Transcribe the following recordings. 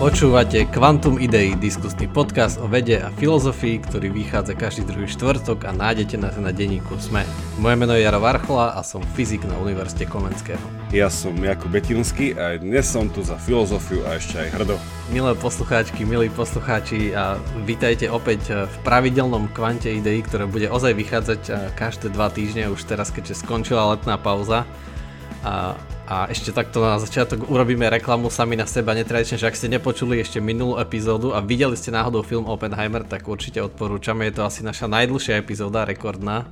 Počúvate Quantum Idei, diskusný podcast o vede a filozofii, ktorý vychádza každý druhý štvrtok a nájdete nás na denníku SME. Moje meno je Jaro Varchola a som fyzik na Univerzite Komenského. Ja som Jakub Betinský a dnes som tu za filozofiu a ešte aj hrdo. Milé poslucháčky, milí poslucháči a vítajte opäť v pravidelnom Kvante Idei, ktoré bude ozaj vychádzať každé dva týždne, už teraz keďže skončila letná pauza. A a ešte takto na začiatok urobíme reklamu sami na seba netradične, že ak ste nepočuli ešte minulú epizódu a videli ste náhodou film Oppenheimer, tak určite odporúčame, je to asi naša najdlhšia epizóda, rekordná.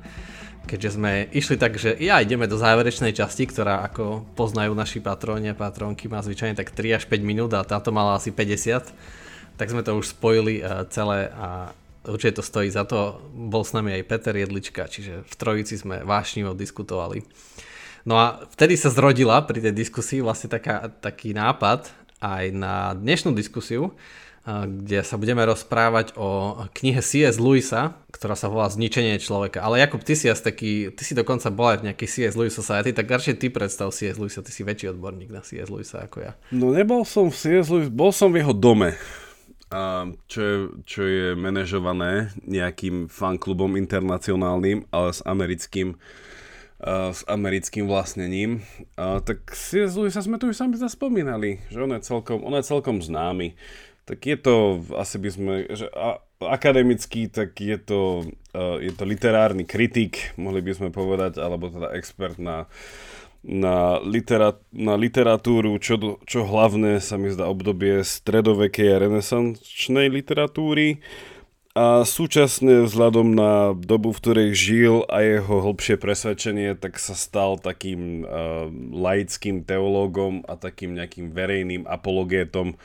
Keďže sme išli tak, že ja ideme do záverečnej časti, ktorá ako poznajú naši patróni a patrónky má zvyčajne tak 3 až 5 minút a táto mala asi 50, tak sme to už spojili eh, celé a určite to stojí za to. Bol s nami aj Peter Jedlička, čiže v trojici sme vášnivo diskutovali. No a vtedy sa zrodila pri tej diskusii vlastne taká, taký nápad aj na dnešnú diskusiu, kde sa budeme rozprávať o knihe C.S. Lewisa, ktorá sa volá Zničenie človeka. Ale Jakub, ty si taký, ty si dokonca bol aj v nejakej C.S. Lewis Society, tak radšej ty predstav C.S. Lewisa, ty si väčší odborník na C.S. Lewisa ako ja. No nebol som v C.S. Lewis, bol som v jeho dome, čo je, čo je manažované nejakým fanklubom internacionálnym, ale s americkým s americkým vlastnením, tak si sa sme tu už sami zaspomínali, že on je celkom, on je celkom známy. Tak je to, asi by sme, že a, akademický, tak je to, je to literárny kritik, mohli by sme povedať, alebo teda expert na, na, literat, na literatúru, čo, čo hlavne sa mi zdá obdobie stredovekej a renesančnej literatúry a súčasne vzhľadom na dobu, v ktorej žil a jeho hlbšie presvedčenie, tak sa stal takým uh, laickým teológom a takým nejakým verejným apologétom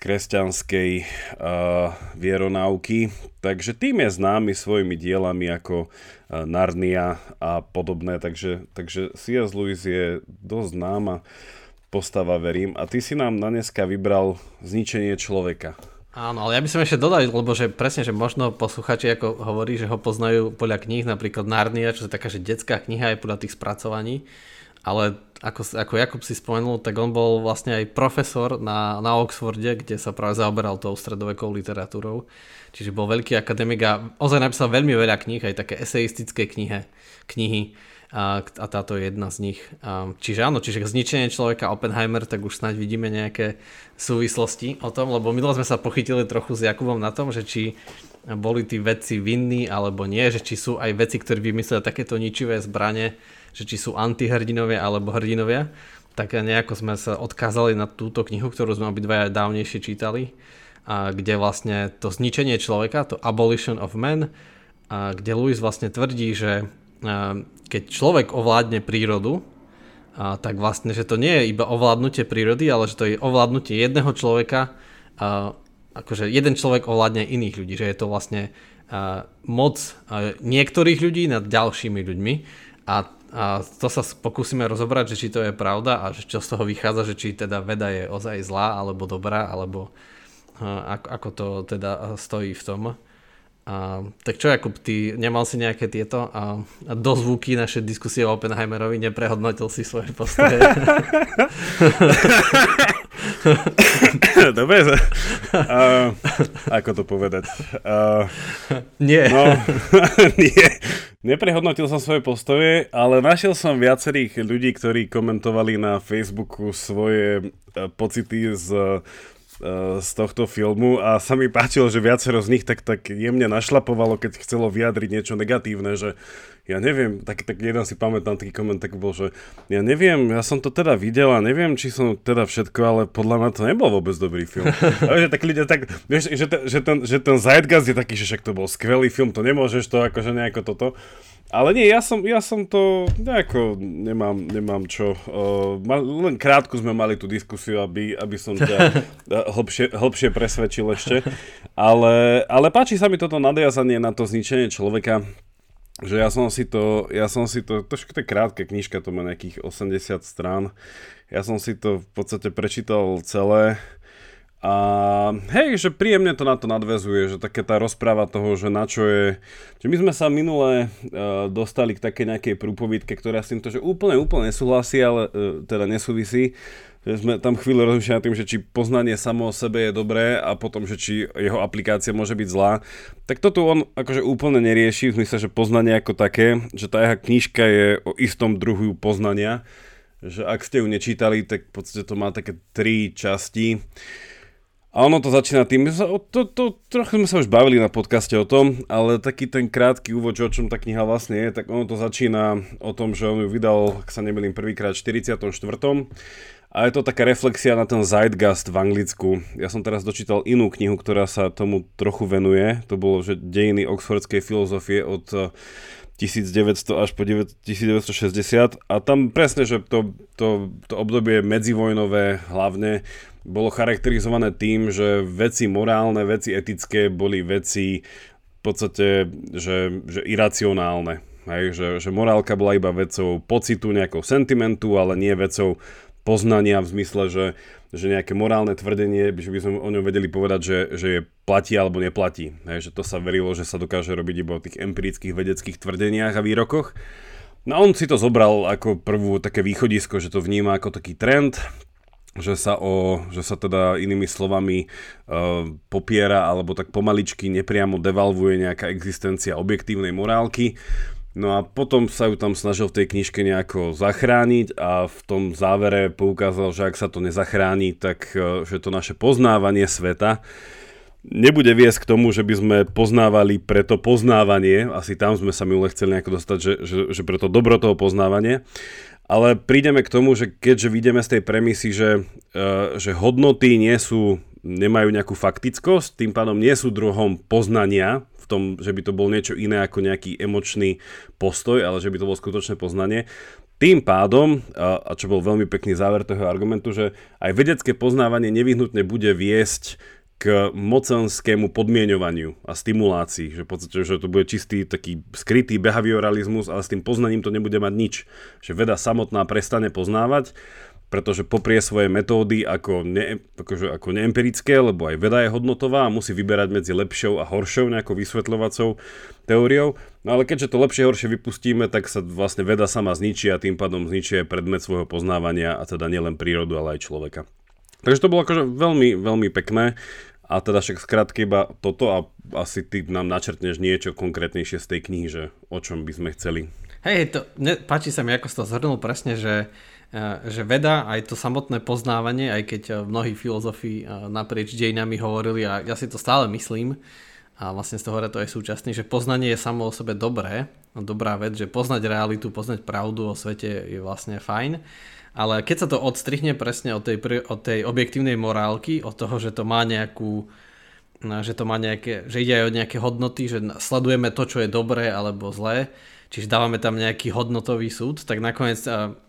kresťanskej uh, vieronauky. Takže tým je známy svojimi dielami ako uh, Narnia a podobné, takže, takže C.S. Lewis je dosť známa postava, verím. A ty si nám na dneska vybral Zničenie človeka. Áno, ale ja by som ešte dodal, lebo že presne, že možno posluchači ako hovorí, že ho poznajú podľa kníh, napríklad Narnia, čo je taká, že detská kniha aj podľa tých spracovaní, ale ako, ako Jakub si spomenul, tak on bol vlastne aj profesor na, na Oxforde, kde sa práve zaoberal tou stredovekou literatúrou. Čiže bol veľký akademik a ozaj napísal veľmi veľa kníh, aj také eseistické knihe, knihy a, a táto je jedna z nich. A, čiže áno, čiže zničenie človeka Oppenheimer, tak už snáď vidíme nejaké súvislosti o tom, lebo my sme sa pochytili trochu s Jakubom na tom, že či boli tí vedci vinní alebo nie, že či sú aj veci, ktorí vymysleli takéto ničivé zbranie, že či sú antihrdinovia alebo hrdinovia. Tak nejako sme sa odkázali na túto knihu, ktorú sme obidvaja dávnejšie čítali, a kde vlastne to zničenie človeka, to Abolition of Man, a kde Lewis vlastne tvrdí, že keď človek ovládne prírodu, tak vlastne, že to nie je iba ovládnutie prírody, ale že to je ovládnutie jedného človeka, a akože jeden človek ovládne iných ľudí, že je to vlastne moc niektorých ľudí nad ďalšími ľuďmi a, a to sa pokúsime rozobrať, že či to je pravda a že čo z toho vychádza, že či teda veda je ozaj zlá alebo dobrá, alebo ako to teda stojí v tom. A, tak čo Jakub, ty nemal si nejaké tieto a, a dozvuky naše diskusie o Oppenheimerovi, neprehodnotil si svoje postoje? Dobre, uh, ako to povedať? Uh, nie. No, nie. Neprehodnotil som svoje postoje, ale našiel som viacerých ľudí, ktorí komentovali na Facebooku svoje uh, pocity z z tohto filmu a sa mi páčilo, že viacero z nich tak, tak jemne našlapovalo, keď chcelo vyjadriť niečo negatívne, že ja neviem, tak, tak jeden si pamätám taký koment, tak bol, že ja neviem, ja som to teda videl a neviem, či som teda všetko, ale podľa mňa to nebol vôbec dobrý film. A že tak ľudia tak, vieš, že, ten, že, ten, že ten Zeitgeist je taký, že však to bol skvelý film, to nemôžeš to akože nejako toto. Ale nie, ja som, ja som to nejako nemám, nemám čo. Uh, len krátku sme mali tú diskusiu, aby, aby som ťa hlbšie, hlbšie presvedčil ešte. Ale, ale páči sa mi toto nadviazanie na to zničenie človeka, že ja som si to, ja som si to, trošku to je krátka knižka, to má nejakých 80 strán. Ja som si to v podstate prečítal celé A hej, že príjemne to na to nadvezuje, že také tá rozpráva toho, že na čo je... Že my sme sa minule uh, dostali k také nejakej prúpovidke, ktorá s týmto, že úplne, úplne nesúhlasí, ale uh, teda nesúvisí. Že sme tam chvíľu rozmýšľali tým, že či poznanie samo o sebe je dobré a potom, že či jeho aplikácia môže byť zlá. Tak toto on akože úplne nerieši, v zmysle, že poznanie ako také, že tá jeho knižka je o istom druhu poznania. Že ak ste ju nečítali, tak v podstate to má také tri časti. A ono to začína tým, to, to, trochu sme sa už bavili na podcaste o tom, ale taký ten krátky úvod, o čom tá kniha vlastne je, tak ono to začína o tom, že on ju vydal, ak sa nemýlim, prvýkrát v 44. A je to taká reflexia na ten Zeitgast v Anglicku. Ja som teraz dočítal inú knihu, ktorá sa tomu trochu venuje. To bolo, že dejiny oxfordskej filozofie od 1900 až po 1960 a tam presne, že to, to, to obdobie medzivojnové hlavne bolo charakterizované tým, že veci morálne, veci etické boli veci v podstate, že, že iracionálne. Hej, že, že morálka bola iba vecou pocitu, nejakou sentimentu, ale nie vecou poznania v zmysle, že, že nejaké morálne tvrdenie, že by sme o ňom vedeli povedať, že, že je platí alebo neplatí. Hej, že to sa verilo, že sa dokáže robiť iba o tých empirických vedeckých tvrdeniach a výrokoch. No on si to zobral ako prvú také východisko, že to vníma ako taký trend, že sa, o, že sa teda inými slovami uh, popiera alebo tak pomaličky nepriamo devalvuje nejaká existencia objektívnej morálky. No a potom sa ju tam snažil v tej knižke nejako zachrániť a v tom závere poukázal, že ak sa to nezachráni, tak uh, že to naše poznávanie sveta nebude viesť k tomu, že by sme poznávali pre to poznávanie, asi tam sme sa minule chceli nejako dostať, že, že, že pre to dobro toho poznávania, ale prídeme k tomu, že keďže vidíme z tej premisy, že, uh, že hodnoty nie sú, nemajú nejakú faktickosť, tým pádom nie sú druhom poznania, v tom, že by to bol niečo iné ako nejaký emočný postoj, ale že by to bolo skutočné poznanie, tým pádom, a čo bol veľmi pekný záver toho argumentu, že aj vedecké poznávanie nevyhnutne bude viesť k mocenskému podmienovaniu a stimulácii, že v podstate, že to bude čistý taký skrytý behavioralizmus, ale s tým poznaním to nebude mať nič. Že veda samotná prestane poznávať, pretože poprie svoje metódy ako, ne, akože ako neempirické, lebo aj veda je hodnotová a musí vyberať medzi lepšou a horšou nejakou vysvetľovacou teóriou. No ale keďže to lepšie horšie vypustíme, tak sa vlastne veda sama zničí a tým pádom zničí aj predmet svojho poznávania a teda nielen prírodu, ale aj človeka. Takže to bolo akože veľmi, veľmi pekné. A teda však skrátke iba toto a asi ty nám načrtneš niečo konkrétnejšie z tej knihy, že o čom by sme chceli. Hej, to, ne, páči sa mi, ako si to zhrnul presne, že, e, že veda, aj to samotné poznávanie, aj keď e, mnohí filozofi e, naprieč dejinami hovorili, a ja si to stále myslím, a vlastne z toho to je súčasný, že poznanie je samo o sebe dobré, dobrá vec, že poznať realitu, poznať pravdu o svete je vlastne fajn, ale keď sa to odstrihne presne od tej, od tej objektívnej morálky, od toho, že to má nejakú no, že to má nejaké, že ide aj o nejaké hodnoty, že sledujeme to, čo je dobré alebo zlé, čiže dávame tam nejaký hodnotový súd, tak nakoniec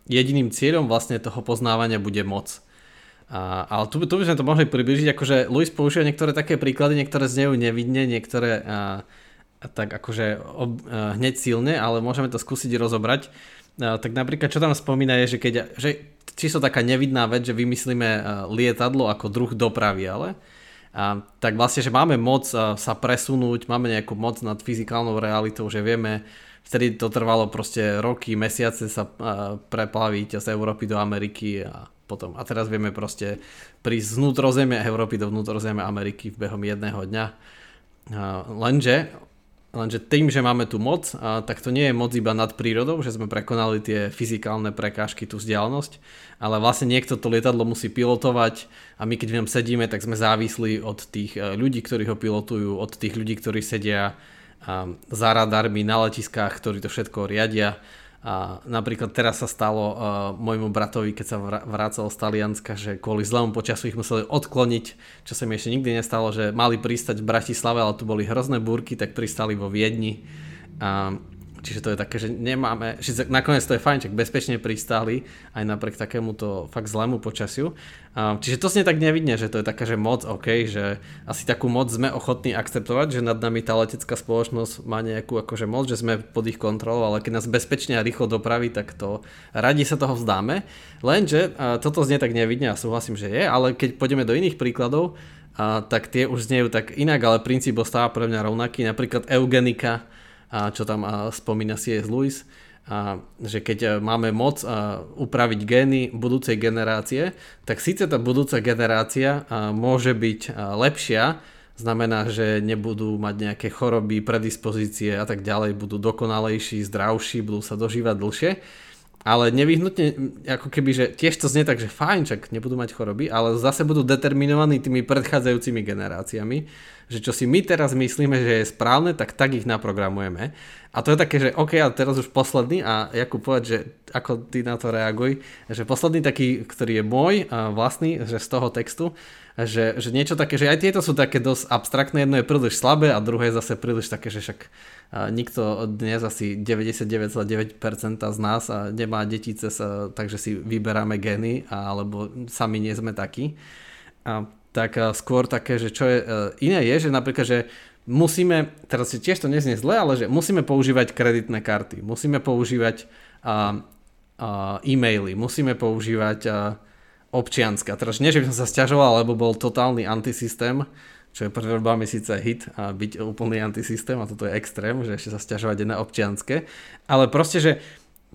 jediným cieľom vlastne toho poznávania bude moc. A, ale tu, tu by sme to mohli približiť, akože Luis používa niektoré také príklady, niektoré znejú nevidne, niektoré a, tak akože ob, a, hneď silne, ale môžeme to skúsiť rozobrať. No, tak napríklad čo tam spomína je, že keď, že čisto taká nevidná vec, že vymyslíme uh, lietadlo ako druh dopravy, ale a, tak vlastne, že máme moc sa presunúť, máme nejakú moc nad fyzikálnou realitou, že vieme, vtedy to trvalo proste roky, mesiace sa preplaviť z Európy do Ameriky a potom. A teraz vieme proste prísť z vnútrozemia Európy do vnútrozemia Ameriky v behom jedného dňa. Lenže Lenže tým, že máme tu moc, a, tak to nie je moc iba nad prírodou, že sme prekonali tie fyzikálne prekážky, tú vzdialenosť, ale vlastne niekto to lietadlo musí pilotovať a my keď v ňom sedíme, tak sme závislí od tých e, ľudí, ktorí ho pilotujú, od tých ľudí, ktorí sedia za radarmi na letiskách, ktorí to všetko riadia a napríklad teraz sa stalo uh, môjmu bratovi, keď sa vrácal z Talianska, že kvôli zlému počasu ich museli odkloniť, čo sa mi ešte nikdy nestalo, že mali pristať v Bratislave, ale tu boli hrozné búrky, tak pristali vo Viedni. A, čiže to je také, že nemáme, že nakoniec to je fajn, že bezpečne pristáli aj napriek takémuto fakt zlému počasiu. Čiže to si tak nevidne, že to je taká, že moc OK, že asi takú moc sme ochotní akceptovať, že nad nami tá letecká spoločnosť má nejakú akože moc, že sme pod ich kontrolou, ale keď nás bezpečne a rýchlo dopraví, tak to radi sa toho vzdáme. Lenže toto znie tak nevidne a súhlasím, že je, ale keď pôjdeme do iných príkladov, tak tie už znejú tak inak, ale princíp ostáva pre mňa rovnaký. Napríklad eugenika, a, čo tam a, spomína C.S. Lewis, a, že keď a, máme moc a, upraviť gény budúcej generácie, tak síce tá budúca generácia a, môže byť a, lepšia, znamená, že nebudú mať nejaké choroby, predispozície a tak ďalej, budú dokonalejší, zdravší, budú sa dožívať dlhšie, ale nevyhnutne, ako keby, že tiež to znie tak, že fajn, čak nebudú mať choroby, ale zase budú determinovaní tými predchádzajúcimi generáciami, že čo si my teraz myslíme, že je správne, tak tak ich naprogramujeme. A to je také, že OK, a teraz už posledný, a Jakub povedať, že ako ty na to reaguj, že posledný taký, ktorý je môj vlastný, že z toho textu, že, že niečo také, že aj tieto sú také dosť abstraktné, jedno je príliš slabé a druhé je zase príliš také, že však nikto dnes asi 99,9% z nás nemá deti cez, takže si vyberáme geny alebo sami nie sme takí. A, tak skôr také, že čo je e, iné je, že napríklad, že musíme, teraz si tiež to neznie zle, ale že musíme používať kreditné karty, musíme používať a, a, e-maily, musíme používať a, občianska. Teraz nie, že by som sa stiažoval, lebo bol totálny antisystém, čo je pred voľbami síce hit a byť úplný antisystém a toto je extrém, že ešte sa stiažovať na občianske, ale proste, že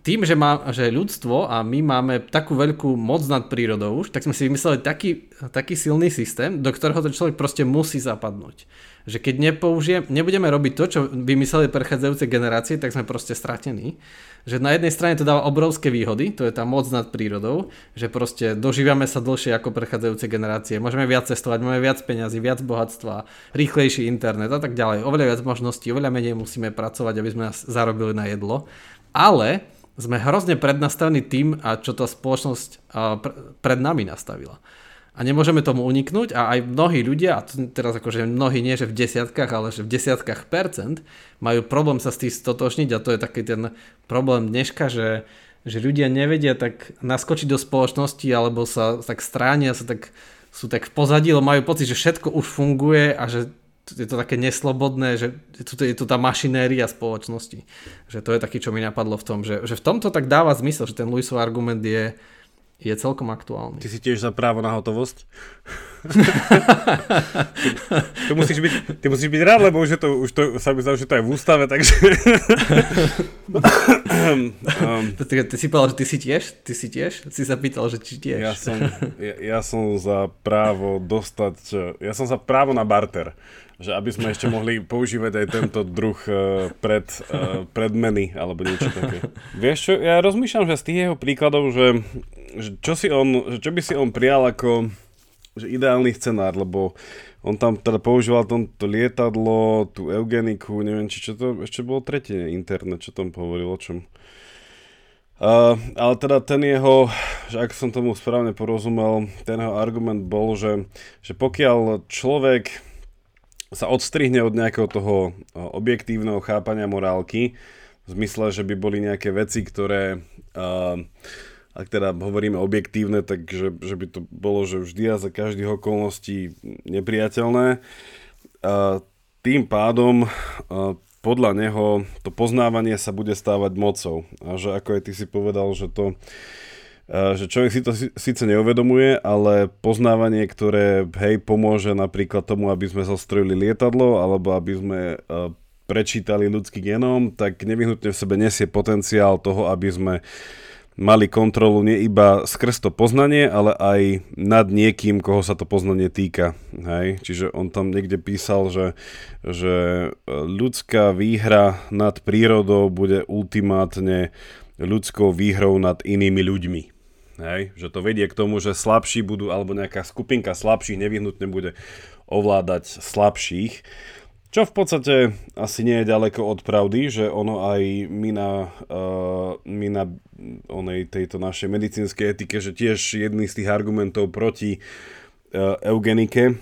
tým, že, má, že ľudstvo a my máme takú veľkú moc nad prírodou už, tak sme si vymysleli taký, taký silný systém, do ktorého ten človek proste musí zapadnúť. Že keď nepoužijem, nebudeme robiť to, čo vymysleli prechádzajúce generácie, tak sme proste stratení že na jednej strane to dáva obrovské výhody, to je tá moc nad prírodou, že proste dožívame sa dlhšie ako prechádzajúce generácie, môžeme viac cestovať, máme viac peňazí, viac bohatstva, rýchlejší internet a tak ďalej, oveľa viac možností, oveľa menej musíme pracovať, aby sme zarobili na jedlo, ale sme hrozne prednastavení tým, a čo tá spoločnosť pred nami nastavila a nemôžeme tomu uniknúť a aj mnohí ľudia, a teraz akože mnohí nie, že v desiatkách, ale že v desiatkách percent majú problém sa s tým stotočniť a to je taký ten problém dneška, že, že ľudia nevedia tak naskočiť do spoločnosti alebo sa tak stránia, sa tak, sú tak v pozadí, lebo majú pocit, že všetko už funguje a že je to také neslobodné, že tu je tu tá mašinéria spoločnosti. Že to je taký, čo mi napadlo v tom, že, že v tomto tak dáva zmysel, že ten Luisov argument je, je celkom aktuálny. Ty si tiež za právo na hotovosť? ty, musíš byť, ty musíš byť rád, lebo už, je to, už to, sa mi zdá, že to je v ústave, takže... um, ty, ty si povedal, že ty si tiež? Ty si tiež? Si sa pýtal, že či tiež. Ja som, ja, ja som za právo dostať... Ja som za právo na barter že aby sme ešte mohli používať aj tento druh uh, pred, uh, predmeny alebo niečo také. Vieš čo, ja rozmýšľam, že z tých jeho príkladov, že, že čo, si on, že čo by si on prijal ako že ideálny scenár, lebo on tam teda používal to lietadlo, tú eugeniku, neviem, či čo to, ešte bolo tretie internet, čo tam hovoril, o čom. Uh, ale teda ten jeho, že ak som tomu správne porozumel, ten jeho argument bol, že, že pokiaľ človek sa odstrihne od nejakého toho objektívneho chápania morálky, v zmysle, že by boli nejaké veci, ktoré, uh, ak teda hovoríme objektívne, tak že, že by to bolo, že vždy a za každých okolností nepriateľné. Uh, tým pádom uh, podľa neho to poznávanie sa bude stávať mocou. A že ako aj ty si povedal, že to že človek si to síce neuvedomuje, ale poznávanie, ktoré hej, pomôže napríklad tomu, aby sme zostrojili lietadlo, alebo aby sme prečítali ľudský genom, tak nevyhnutne v sebe nesie potenciál toho, aby sme mali kontrolu nie iba skrz to poznanie, ale aj nad niekým, koho sa to poznanie týka. Hej? Čiže on tam niekde písal, že, že ľudská výhra nad prírodou bude ultimátne ľudskou výhrou nad inými ľuďmi. Hej? Že to vedie k tomu, že slabší budú, alebo nejaká skupinka slabších nevyhnutne bude ovládať slabších. Čo v podstate asi nie je ďaleko od pravdy, že ono aj my na, uh, my na onej tejto našej medicínskej etike, že tiež jedný z tých argumentov proti uh, eugenike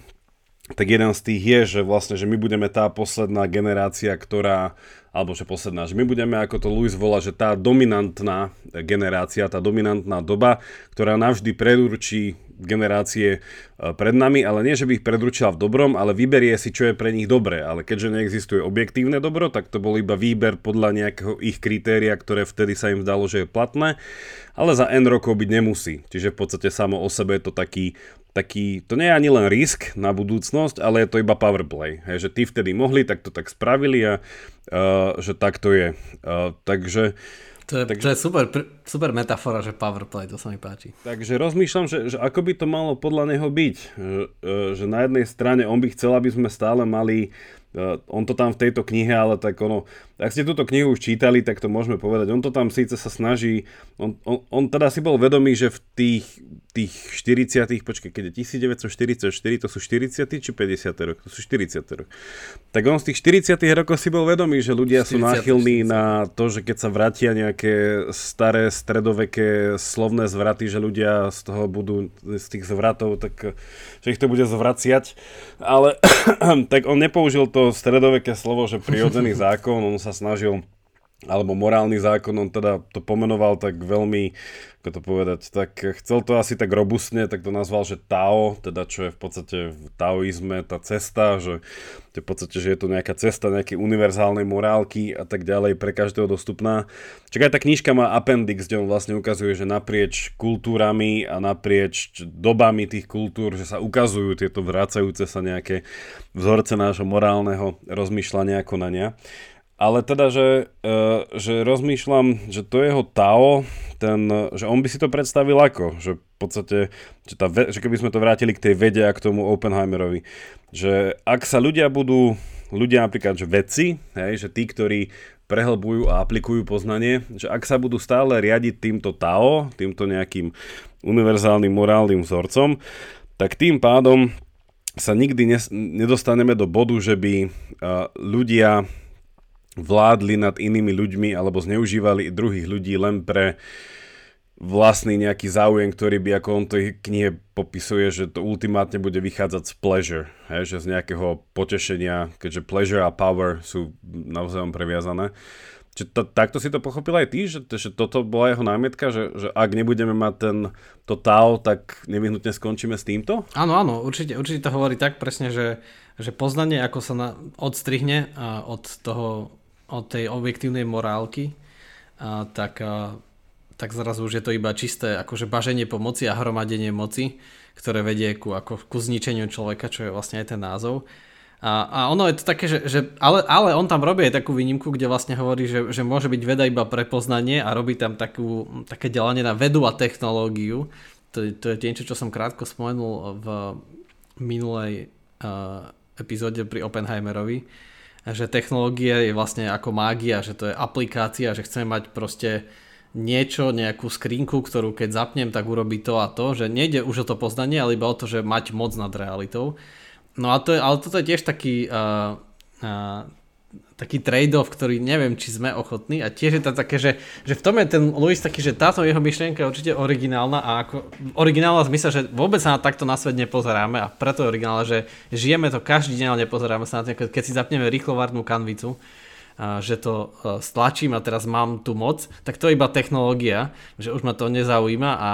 tak jeden z tých je, že vlastne, že my budeme tá posledná generácia, ktorá, alebo že posledná, že my budeme, ako to Louis volá, že tá dominantná generácia, tá dominantná doba, ktorá navždy predurčí generácie e, pred nami, ale nie, že by ich predručila v dobrom, ale vyberie si, čo je pre nich dobré. Ale keďže neexistuje objektívne dobro, tak to bol iba výber podľa nejakého ich kritéria, ktoré vtedy sa im zdalo, že je platné, ale za N rokov byť nemusí. Čiže v podstate samo o sebe je to taký, taký to nie je ani len risk na budúcnosť, ale je to iba powerplay. Hej, že tí vtedy mohli, tak to tak spravili a uh, že tak to je. Uh, takže to je, Takže, to je super, super metafora, že powerplay, to sa mi páči. Takže rozmýšľam, že, že ako by to malo podľa neho byť. Že, e, že na jednej strane on by chcel, aby sme stále mali Uh, on to tam v tejto knihe, ale tak ono, ak ste túto knihu už čítali, tak to môžeme povedať. On to tam síce sa snaží, on, on, on teda si bol vedomý, že v tých, tých 40 počkej, keď je 1944, to sú 40 či 50 rok? To sú 40 rok. Tak on z tých 40 rokov si bol vedomý, že ľudia 40, sú náchylní 40. na to, že keď sa vrátia nejaké staré, stredoveké slovné zvraty, že ľudia z toho budú, z tých zvratov, tak že ich to bude zvraciať. Ale tak on nepoužil to to stredoveké slovo, že prirodzený zákon, on sa snažil alebo morálny zákon, on teda to pomenoval tak veľmi, ako to povedať, tak chcel to asi tak robustne, tak to nazval, že Tao, teda čo je v podstate v taoizme tá cesta, že v podstate, že je to nejaká cesta nejakej univerzálnej morálky a tak ďalej, pre každého dostupná. Čak aj tá knižka má appendix, kde on vlastne ukazuje, že naprieč kultúrami a naprieč dobami tých kultúr, že sa ukazujú tieto vracajúce sa nejaké vzorce nášho morálneho rozmýšľania a konania. Ale teda, že, uh, že rozmýšľam, že to jeho Tao, ten, že on by si to predstavil ako, že v podstate, že, tá, že keby sme to vrátili k tej vede a k tomu Oppenheimerovi, že ak sa ľudia budú, ľudia napríklad, že vedci, hej, že tí, ktorí prehlbujú a aplikujú poznanie, že ak sa budú stále riadiť týmto Tao, týmto nejakým univerzálnym morálnym vzorcom, tak tým pádom sa nikdy nedostaneme do bodu, že by uh, ľudia vládli nad inými ľuďmi alebo zneužívali druhých ľudí len pre vlastný nejaký záujem, ktorý by, ako on to knihe popisuje, že to ultimátne bude vychádzať z pleasure, hej, že z nejakého potešenia, keďže pleasure a power sú naozaj previazané. Čiže to, takto si to pochopil aj ty, že, že toto bola jeho námietka, že, že ak nebudeme mať ten, to Tao, tak nevyhnutne skončíme s týmto? Áno, áno, určite, určite to hovorí tak presne, že, že poznanie, ako sa na, odstrihne od toho od tej objektívnej morálky, a, tak, a, tak zrazu už je to iba čisté akože baženie pomoci a hromadenie moci, ktoré vedie ku, ako, ku zničeniu človeka, čo je vlastne aj ten názov. A, a ono je to také, že, že ale, ale on tam robí aj takú výnimku, kde vlastne hovorí, že, že môže byť veda iba pre poznanie a robí tam takú, také delanie na vedu a technológiu. To, to je niečo, čo som krátko spomenul v minulej uh, epizóde pri Oppenheimerovi, že technológia je vlastne ako mágia, že to je aplikácia, že chceme mať proste niečo, nejakú skrinku, ktorú keď zapnem, tak urobí to a to, že nejde už o to poznanie, ale iba o to, že mať moc nad realitou. No a to je, ale toto je tiež taký uh, uh, taký trade-off, ktorý neviem, či sme ochotní a tiež je to také, že, že v tom je ten Louis taký, že táto jeho myšlienka je určite originálna a ako originálna zmysel, že vôbec sa na takto na svet nepozeráme a preto je originálna, že žijeme to každý deň, ale nepozeráme sa na to, keď si zapneme rýchlovarnú kanvicu, že to stlačím a teraz mám tu moc, tak to je iba technológia, že už ma to nezaujíma a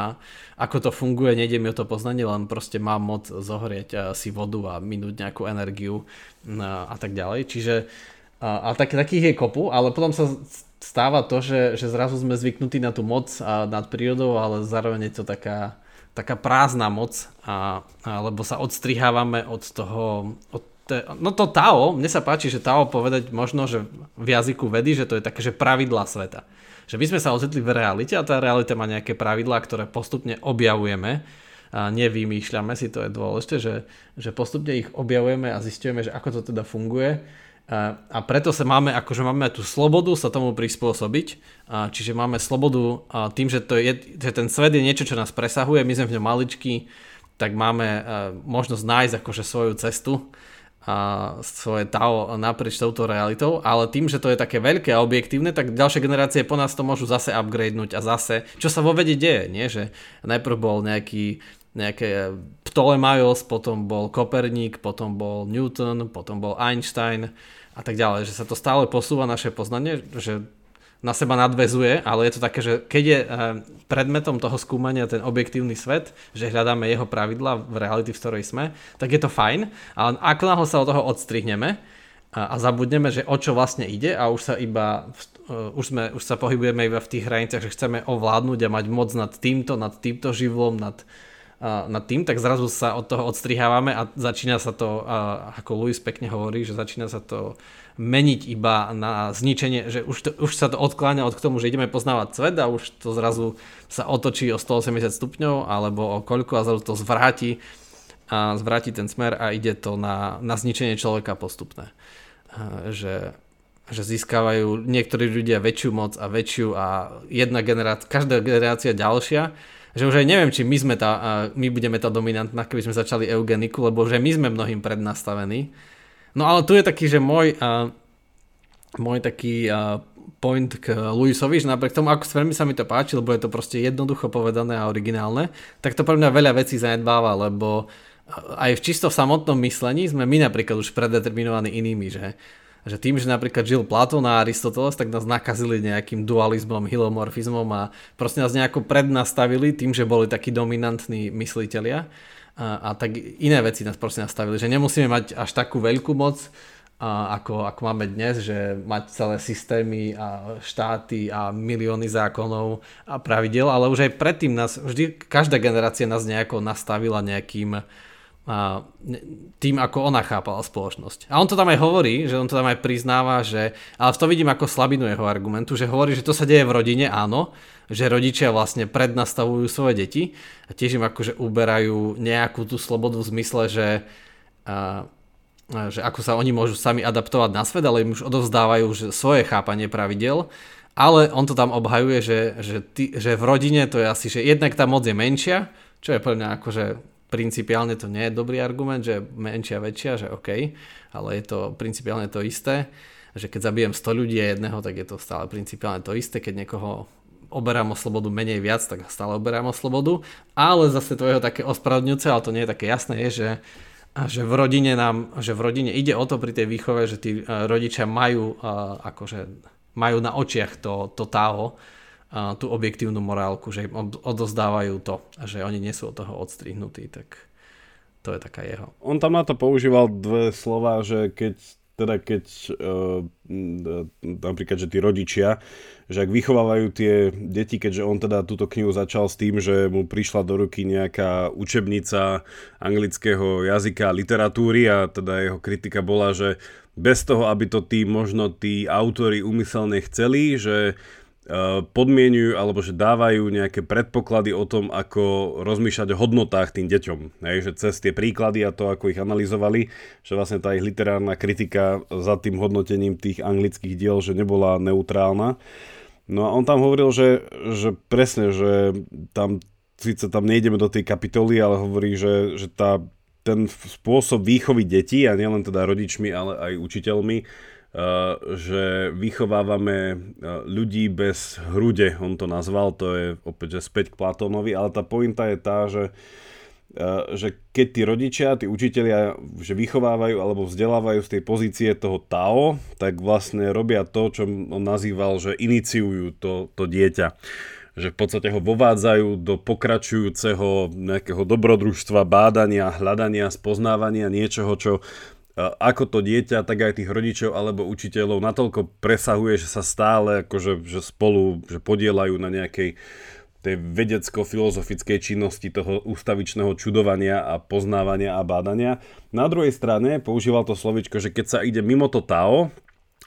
ako to funguje, nejde mi o to poznanie, len proste mám moc zohrieť si vodu a minúť nejakú energiu a tak ďalej. Čiže a, a tak, takých je kopu, ale potom sa stáva to, že, že zrazu sme zvyknutí na tú moc a nad prírodou, ale zároveň je to taká, taká prázdna moc, a, a, lebo sa odstrihávame od toho, od te, no to Tao, mne sa páči, že Tao povedať možno, že v jazyku vedy, že to je také, že pravidlá sveta. Že my sme sa ocitli v realite a tá realita má nejaké pravidlá, ktoré postupne objavujeme a nevymýšľame si, to je dôležité, že, že postupne ich objavujeme a zistujeme, že ako to teda funguje a preto sa máme, akože máme tú slobodu sa tomu prispôsobiť, čiže máme slobodu tým, že, to je, že ten svet je niečo, čo nás presahuje, my sme v ňom maličkí, tak máme možnosť nájsť akože svoju cestu a svoje tao naprieč touto realitou, ale tým, že to je také veľké a objektívne, tak ďalšie generácie po nás to môžu zase upgradenúť a zase, čo sa vo vede deje, nie? že najprv bol nejaký nejaké Ptolemaios, potom bol Koperník, potom bol Newton, potom bol Einstein a tak ďalej, že sa to stále posúva naše poznanie, že na seba nadvezuje, ale je to také, že keď je eh, predmetom toho skúmania ten objektívny svet, že hľadáme jeho pravidla v reality, v ktorej sme, tak je to fajn, ale ako náhle sa od toho odstrihneme a, a zabudneme, že o čo vlastne ide a už sa iba uh, už, sme, už sa pohybujeme iba v tých hraniciach, že chceme ovládnuť a mať moc nad týmto, nad týmto živlom, nad, nad tým, tak zrazu sa od toho odstrihávame a začína sa to, ako Louis pekne hovorí, že začína sa to meniť iba na zničenie, že už, to, už sa to odkláňa od k tomu, že ideme poznávať svet a už to zrazu sa otočí o 180 stupňov alebo o koľko a zrazu to zvráti a zvráti ten smer a ide to na, na zničenie človeka postupné. Že, že získavajú niektorí ľudia väčšiu moc a väčšiu a jedna generácia, každá generácia ďalšia že už aj neviem, či my, sme tá, my budeme tá dominantná, keby sme začali eugeniku, lebo že my sme mnohým prednastavení. No ale tu je taký, že môj, uh, môj taký uh, point k Luisovi, že napriek tomu, ako veľmi sa mi to páči, lebo je to proste jednoducho povedané a originálne, tak to pre mňa veľa vecí zanedbáva, lebo aj v čisto samotnom myslení sme my napríklad už predeterminovaní inými, že že tým, že napríklad žil Platón a Aristoteles, tak nás nakazili nejakým dualizmom, hilomorfizmom a proste nás nejako prednastavili tým, že boli takí dominantní mysliteľia a, a tak iné veci nás proste nastavili, že nemusíme mať až takú veľkú moc, a ako, ako máme dnes, že mať celé systémy a štáty a milióny zákonov a pravidel, ale už aj predtým nás, vždy každá generácia nás nejako nastavila nejakým a, tým, ako ona chápala spoločnosť. A on to tam aj hovorí, že on to tam aj priznáva, že, ale v to vidím ako slabinu jeho argumentu, že hovorí, že to sa deje v rodine, áno, že rodičia vlastne prednastavujú svoje deti a tiež im akože uberajú nejakú tú slobodu v zmysle, že, a, že ako sa oni môžu sami adaptovať na svet, ale im už odovzdávajú že svoje chápanie pravidel. Ale on to tam obhajuje, že, že, ty, že v rodine to je asi, že jednak tá moc je menšia, čo je pre mňa akože principiálne to nie je dobrý argument, že menšia, väčšia, že OK, ale je to principiálne to isté, že keď zabijem 100 ľudí a jedného, tak je to stále principiálne to isté, keď niekoho oberám o slobodu menej viac, tak stále oberám o slobodu. Ale zase to jeho také ospravedlňujúce, ale to nie je také jasné, je, že, že v rodine nám, že v rodine ide o to pri tej výchove, že tí e, rodičia majú akože majú na očiach to, to táho, tú objektívnu morálku, že odozdávajú to a že oni nie sú od toho odstrihnutí, tak to je taká jeho. On tam na to používal dve slova, že keď teda keď uh, napríklad, že tí rodičia, že ak vychovávajú tie deti, keďže on teda túto knihu začal s tým, že mu prišla do ruky nejaká učebnica anglického jazyka a literatúry a teda jeho kritika bola, že bez toho, aby to tí možno tí autory umyselne chceli, že podmienujú alebo že dávajú nejaké predpoklady o tom, ako rozmýšľať o hodnotách tým deťom. Hej, že cez tie príklady a to, ako ich analyzovali, že vlastne tá ich literárna kritika za tým hodnotením tých anglických diel, že nebola neutrálna. No a on tam hovoril, že, že presne, že tam síce tam nejdeme do tej kapitoly, ale hovorí, že, že tá, ten spôsob výchovy detí, a nielen teda rodičmi, ale aj učiteľmi, Eh, že vychovávame eh, ľudí bez hrude, on to nazval, to je opäť, že späť k Platónovi, ale tá pointa je tá, že eh, že keď tí rodičia, tí učitelia, že vychovávajú alebo vzdelávajú z tej pozície toho Tao, tak vlastne robia to, čo on nazýval, že iniciujú to, to dieťa. Že v podstate ho vovádzajú do pokračujúceho nejakého dobrodružstva, bádania, hľadania, spoznávania niečoho, čo ako to dieťa, tak aj tých rodičov alebo učiteľov natoľko presahuje, že sa stále akože, že spolu že podielajú na nejakej tej vedecko-filozofickej činnosti toho ústavičného čudovania a poznávania a bádania. Na druhej strane používal to slovičko, že keď sa ide mimo to Tao,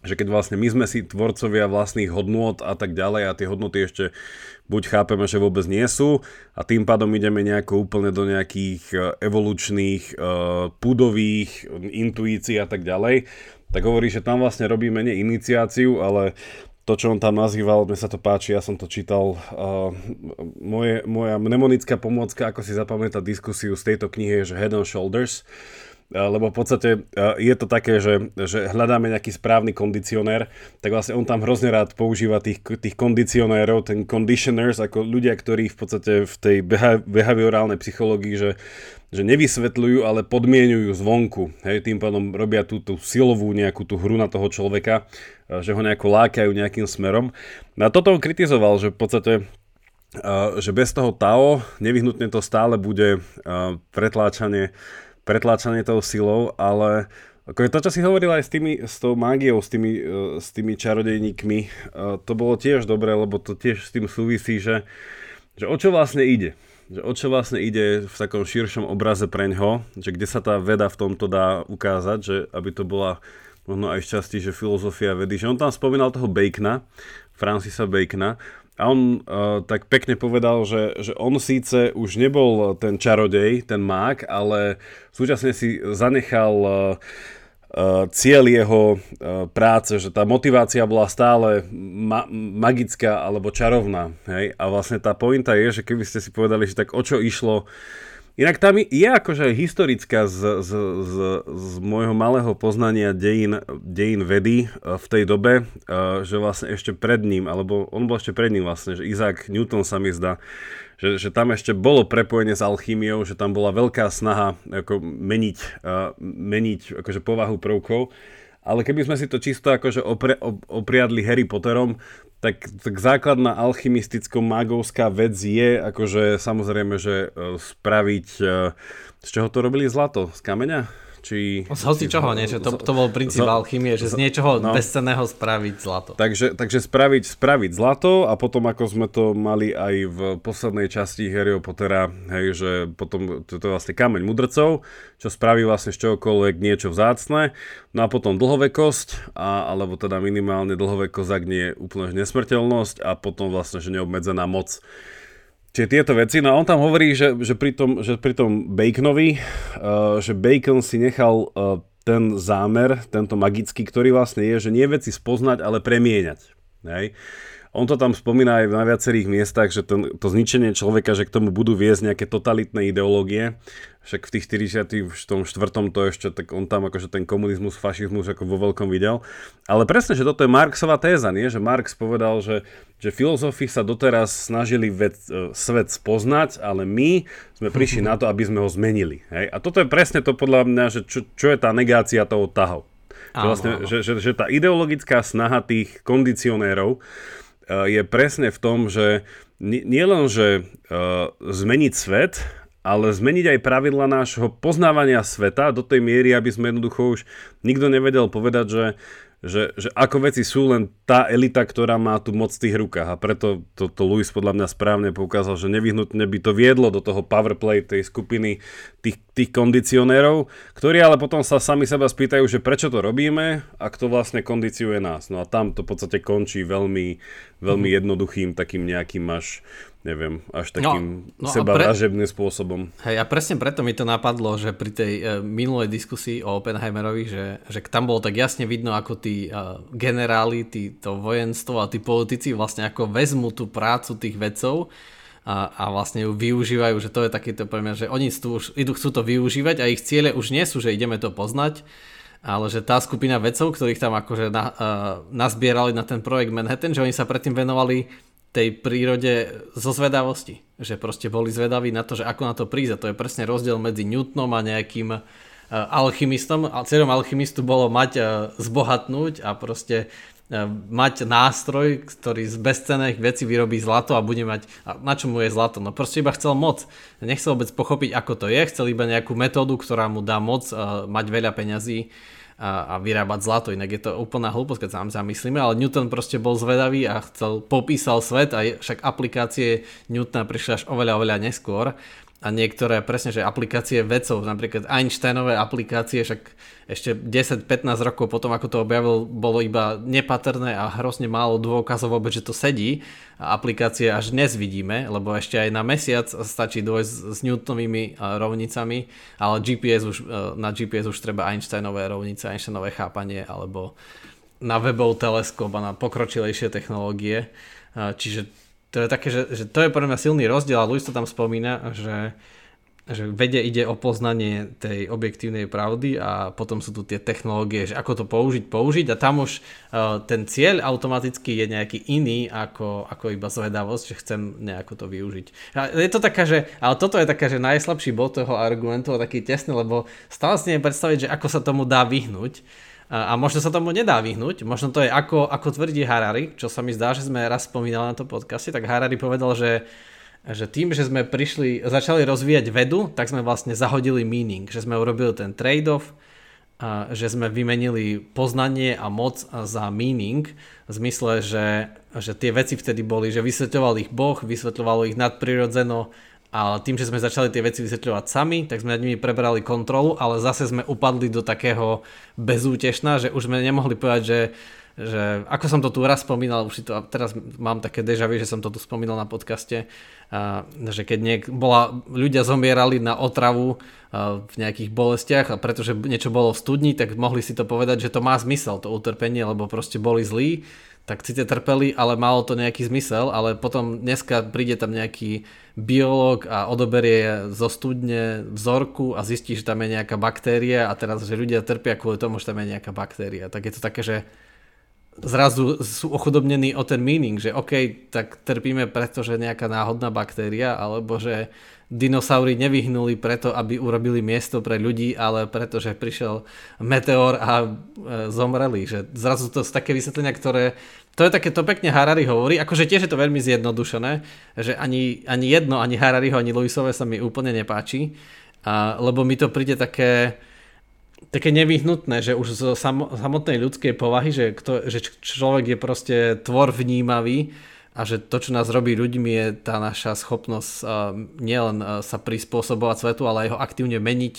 že keď vlastne my sme si tvorcovia vlastných hodnôt a tak ďalej a tie hodnoty ešte buď chápeme, že vôbec nie sú a tým pádom ideme nejako úplne do nejakých e, evolučných, uh, pudových intuícií a tak ďalej, tak hovorí, že tam vlastne robíme nie iniciáciu, ale to, čo on tam nazýval, mne sa to páči, ja som to čítal, uh, moje, moja mnemonická pomôcka, ako si zapamätať diskusiu z tejto knihy je, že Head and Shoulders, lebo v podstate je to také, že, že hľadáme nejaký správny kondicionér, tak vlastne on tam hrozne rád používa tých, tých kondicionérov, ten conditioners, ako ľudia, ktorí v podstate v tej behaviorálnej psychológii, že že nevysvetľujú, ale podmienujú zvonku. Hej, tým pádom robia tú, tú silovú nejakú tú hru na toho človeka, že ho nejako lákajú nejakým smerom. No a toto on kritizoval, že v podstate že bez toho TAO nevyhnutne to stále bude pretláčanie, pretláčanie tou silou, ale ako to, čo si hovoril aj s, tými, s tou mágiou, s tými, s tými čarodejníkmi, to bolo tiež dobré, lebo to tiež s tým súvisí, že, že o čo vlastne ide? Že o čo vlastne ide v takom širšom obraze pre ňo, že kde sa tá veda v tomto dá ukázať, že aby to bola možno aj šťastí, že filozofia vedy, že on tam spomínal toho Bacona, Francisa Bacona, a on uh, tak pekne povedal, že, že on síce už nebol ten čarodej, ten mák, ale súčasne si zanechal uh, uh, cieľ jeho uh, práce, že tá motivácia bola stále ma- magická alebo čarovná. Hej? A vlastne tá pointa je, že keby ste si povedali, že tak o čo išlo Inak tam je akože historická z, z, z, z môjho malého poznania dejín, dejín vedy v tej dobe, že vlastne ešte pred ním, alebo on bol ešte pred ním vlastne, že Isaac Newton sa mi zdá, že, že tam ešte bolo prepojenie s alchýmiou, že tam bola veľká snaha ako meniť, uh, meniť akože povahu prvkov. Ale keby sme si to čisto akože opre, opriadli Harry Potterom, tak, tak základná alchymisticko-magovská vec je akože samozrejme, že uh, spraviť... Uh, z čoho to robili zlato? Z kameňa? Či... Z hoci čoho, nie? Že to, to bol princíp z, alchymie, že z niečoho no, bezcenného spraviť zlato. Takže, takže spraviť, spraviť zlato a potom ako sme to mali aj v poslednej časti Harryho Pottera, hej, že potom to, to je vlastne kameň mudrcov, čo spraví vlastne z čohokoľvek niečo vzácne, no a potom dlhovekosť, a, alebo teda minimálne dlhovekosť, ak nie úplne nesmrteľnosť a potom vlastne, že neobmedzená moc. Čiže tieto veci, no a on tam hovorí, že, že, pri, tom, že pri tom Baconovi, uh, že Bacon si nechal uh, ten zámer, tento magický, ktorý vlastne je, že nie veci spoznať, ale premieňať. Hej? On to tam spomína aj na viacerých miestach, že ten, to zničenie človeka, že k tomu budú viesť nejaké totalitné ideológie. Však v tých 44. to ešte, tak on tam akože ten komunizmus, fašizmus ako vo veľkom videl. Ale presne, že toto je Marxová téza, nie? Že Marx povedal, že, že filozofi sa doteraz snažili ved, e, svet spoznať, ale my sme prišli na to, aby sme ho zmenili. Hej? A toto je presne to podľa mňa, že čo, čo je tá negácia toho tahov. Že, vlastne, že, že, že tá ideologická snaha tých kondicionérov, je presne v tom, že nie len, že uh, zmeniť svet, ale zmeniť aj pravidla nášho poznávania sveta do tej miery, aby sme jednoducho už nikto nevedel povedať, že že, že ako veci sú len tá elita, ktorá má tu moc v tých rukách a preto to, to Luis podľa mňa správne poukázal, že nevyhnutne by to viedlo do toho powerplay tej skupiny tých, tých kondicionérov, ktorí ale potom sa sami seba spýtajú, že prečo to robíme a kto vlastne kondiciuje nás. No a tam to v podstate končí veľmi, veľmi mhm. jednoduchým takým nejakým až neviem, až no, takým no, no sebavražebným pre... spôsobom. Hej, a presne preto mi to napadlo, že pri tej e, minulej diskusii o Oppenheimerovi, že, že tam bolo tak jasne vidno, ako tí e, generáli, tí, to vojenstvo a tí politici vlastne ako vezmú tú prácu tých vedcov a, a vlastne ju využívajú, že to je takýto pre mňa, že oni tu už idú, chcú to využívať a ich ciele už nie sú, že ideme to poznať, ale že tá skupina vedcov, ktorých tam akože na, uh, nazbierali na ten projekt Manhattan, že oni sa predtým venovali tej prírode zo zvedavosti. Že proste boli zvedaví na to, že ako na to prísť. A to je presne rozdiel medzi Newtonom a nejakým uh, alchymistom. A cieľom alchymistu bolo mať uh, zbohatnúť a proste uh, mať nástroj, ktorý z bezcených vecí vyrobí zlato a bude mať... A na čo mu je zlato? No proste iba chcel moc. Nechcel vôbec pochopiť, ako to je. Chcel iba nejakú metódu, ktorá mu dá moc mať veľa peňazí a, a vyrábať zlato, inak je to úplná hlúposť, keď sa zamyslíme, ale Newton proste bol zvedavý a chcel, popísal svet a však aplikácie Newtona prišli až oveľa, oveľa neskôr a niektoré presne, že aplikácie vedcov, napríklad Einsteinové aplikácie, však ešte 10-15 rokov potom, ako to objavil, bolo iba nepatrné a hrozne málo dôkazov vôbec, že to sedí. A aplikácie až dnes vidíme, lebo ešte aj na mesiac stačí dôjsť s Newtonovými rovnicami, ale GPS už, e, na GPS už treba Einsteinové rovnice, Einsteinové chápanie, alebo na webov teleskop a na pokročilejšie technológie. Čiže to je také, že, že to je pre mňa silný rozdiel a Luis to tam spomína, že, že vede ide o poznanie tej objektívnej pravdy a potom sú tu tie technológie, že ako to použiť, použiť a tam už uh, ten cieľ automaticky je nejaký iný ako, ako iba zvedavosť, že chcem nejako to využiť. A je to taká, že, ale toto je taká, že najslabší bod toho argumentu a taký tesný, lebo stále si neviem predstaviť, že ako sa tomu dá vyhnúť. A, možno sa tomu nedá vyhnúť, možno to je ako, ako tvrdí Harari, čo sa mi zdá, že sme raz spomínali na to podcaste, tak Harari povedal, že že tým, že sme prišli, začali rozvíjať vedu, tak sme vlastne zahodili meaning, že sme urobili ten trade-off, že sme vymenili poznanie a moc za meaning v zmysle, že, že tie veci vtedy boli, že vysvetľoval ich Boh, vysvetľovalo ich nadprirodzeno a tým, že sme začali tie veci vysvetľovať sami, tak sme nad nimi prebrali kontrolu, ale zase sme upadli do takého bezútešna, že už sme nemohli povedať, že že ako som to tu raz spomínal, už si to, teraz mám také deja vu, že som to tu spomínal na podcaste, že keď niek, bola, ľudia zomierali na otravu v nejakých bolestiach a pretože niečo bolo v studni, tak mohli si to povedať, že to má zmysel, to utrpenie, lebo proste boli zlí, tak síce trpeli, ale malo to nejaký zmysel, ale potom dneska príde tam nejaký biológ a odoberie zo studne vzorku a zistí, že tam je nejaká baktéria a teraz, že ľudia trpia kvôli tomu, že tam je nejaká baktéria. Tak je to také, že zrazu sú ochudobnení o ten meaning, že OK, tak trpíme preto, že nejaká náhodná baktéria, alebo že dinosaury nevyhnuli preto, aby urobili miesto pre ľudí, ale preto, že prišiel meteor a e, zomreli. Že zrazu to sú také vysvetlenia, ktoré... To je také, to pekne Harari hovorí, akože tiež je to veľmi zjednodušené, že ani, ani jedno, ani Harariho, ani Lewisové sa mi úplne nepáči, a, lebo mi to príde také také nevyhnutné, že už zo samotnej ľudskej povahy, že, kto, že človek je proste tvor vnímavý a že to, čo nás robí ľuďmi, je tá naša schopnosť nielen sa prispôsobovať svetu, ale aj ho aktívne meniť,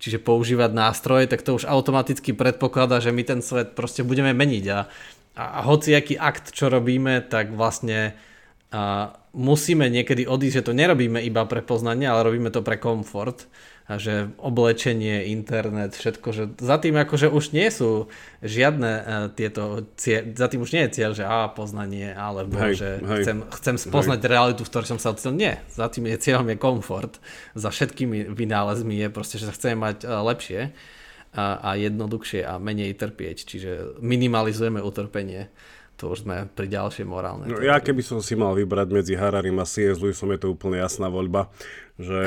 čiže používať nástroje, tak to už automaticky predpokladá, že my ten svet proste budeme meniť. A, a, a aký akt, čo robíme, tak vlastne uh, musíme niekedy odísť, že to nerobíme iba pre poznanie, ale robíme to pre komfort a že oblečenie, internet, všetko, že za tým akože už nie sú žiadne uh, tieto, cie, za tým už nie je cieľ, že a poznanie, alebo hej, že hej, chcem, chcem spoznať hej. realitu, v ktorej som sa ocitol. Nie, za tým je cieľom je komfort. Za všetkými vynálezmi je proste, že sa chceme mať uh, lepšie a, a jednoduchšie a menej trpieť, čiže minimalizujeme utrpenie to už sme pri ďalšej morálnej. No, ja keby som si mal vybrať medzi Hararim a C.S. Lewisom, je to úplne jasná voľba. Že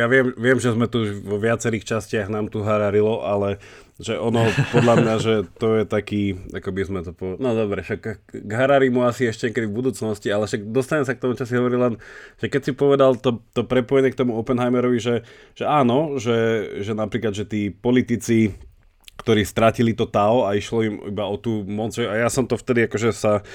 ja viem, viem, že sme tu vo viacerých častiach nám tu hararilo, ale že ono, podľa mňa, že to je taký, ako by sme to povedali, no dobre, však k Hararimu asi ešte niekedy v budúcnosti, ale však dostanem sa k tomu, čo si hovoril len, že keď si povedal to, to prepojenie k tomu Oppenheimerovi, že, že áno, že, že napríklad, že tí politici ktorí stratili to Tao a išlo im iba o tú moc. A ja som to vtedy akože sa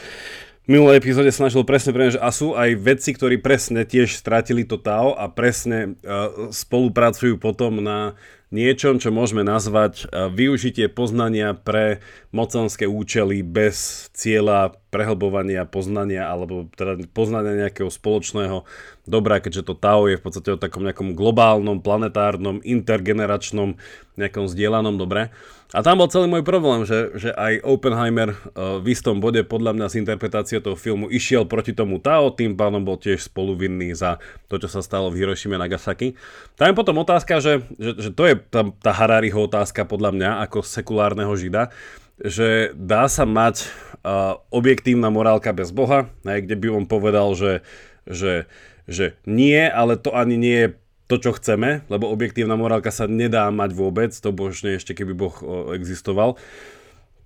minulej epizóde snažil presne pre že a sú aj vedci, ktorí presne tiež stratili to Tao a presne uh, spolupracujú potom na niečom, čo môžeme nazvať uh, využitie poznania pre mocenské účely bez cieľa prehlbovania poznania alebo teda poznania nejakého spoločného dobra, keďže to Tao je v podstate o takom nejakom globálnom, planetárnom, intergeneračnom nejakom zdieľanom dobre. A tam bol celý môj problém, že, že aj Oppenheimer uh, v istom bode podľa mňa z interpretácie toho filmu išiel proti tomu Tao, tým pánom bol tiež spoluvinný za to, čo sa stalo v Hiroshime Nagasaki. Tam je potom otázka, že, že, že to je tá, tá Harariho otázka podľa mňa ako sekulárneho žida, že dá sa mať uh, objektívna morálka bez Boha, aj kde by on povedal, že, že, že nie, ale to ani nie je to, čo chceme, lebo objektívna morálka sa nedá mať vôbec, to božne ešte keby Boh existoval.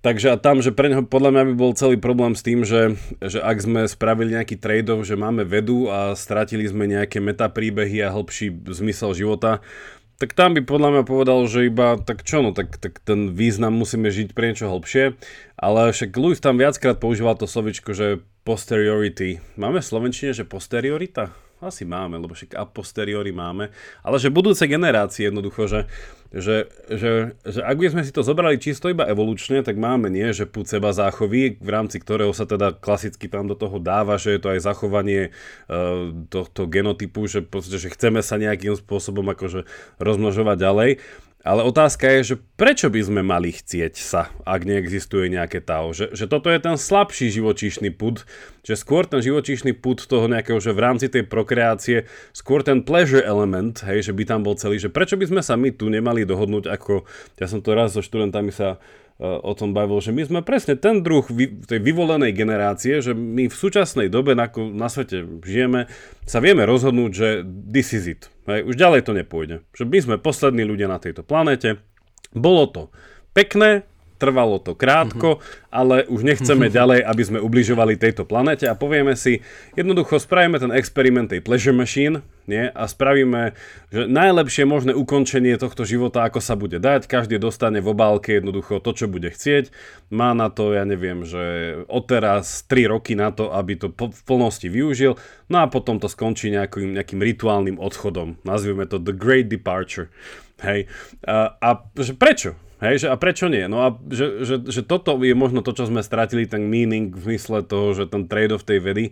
Takže a tam, že pre neho podľa mňa by bol celý problém s tým, že, že ak sme spravili nejaký trade že máme vedu a stratili sme nejaké metapríbehy a hĺbší zmysel života, tak tam by podľa mňa povedal, že iba tak čo, no tak, tak ten význam musíme žiť pre niečo hlbšie, ale však Lewis tam viackrát používal to slovičko, že posteriority. Máme v Slovenčine, že posteriorita? Asi máme, lebo však a posteriori máme. Ale že budúce generácie jednoducho, že, že, že, že ak by sme si to zobrali čisto iba evolučne, tak máme nie, že púd seba záchovy, v rámci ktorého sa teda klasicky tam do toho dáva, že je to aj zachovanie uh, tohto genotypu, že, že chceme sa nejakým spôsobom akože rozmnožovať ďalej. Ale otázka je, že prečo by sme mali chcieť sa, ak neexistuje nejaké Tao? Že, že toto je ten slabší živočíšny put, že skôr ten živočíšny put toho nejakého, že v rámci tej prokreácie, skôr ten pleasure element, hej, že by tam bol celý, že prečo by sme sa my tu nemali dohodnúť ako, ja som to raz so študentami sa o tom bavil, že my sme presne ten druh tej vyvolenej generácie, že my v súčasnej dobe, na, na svete žijeme, sa vieme rozhodnúť, že this is it. Hej, už ďalej to nepôjde. Že my sme poslední ľudia na tejto planete. Bolo to pekné, trvalo to krátko, mm-hmm. ale už nechceme mm-hmm. ďalej, aby sme ubližovali tejto planete a povieme si, jednoducho spravíme ten experiment tej pleasure machine nie? a spravíme že najlepšie možné ukončenie tohto života, ako sa bude dať, každý dostane v obálke jednoducho to, čo bude chcieť, má na to, ja neviem, že odteraz 3 roky na to, aby to v plnosti využil, no a potom to skončí nejakým, nejakým rituálnym odchodom, nazvime to The Great Departure. Hej. A, a že prečo? Hej, že a prečo nie? No a že, že, že toto je možno to, čo sme stratili, ten meaning v mysle toho, že ten trade-off tej vedy.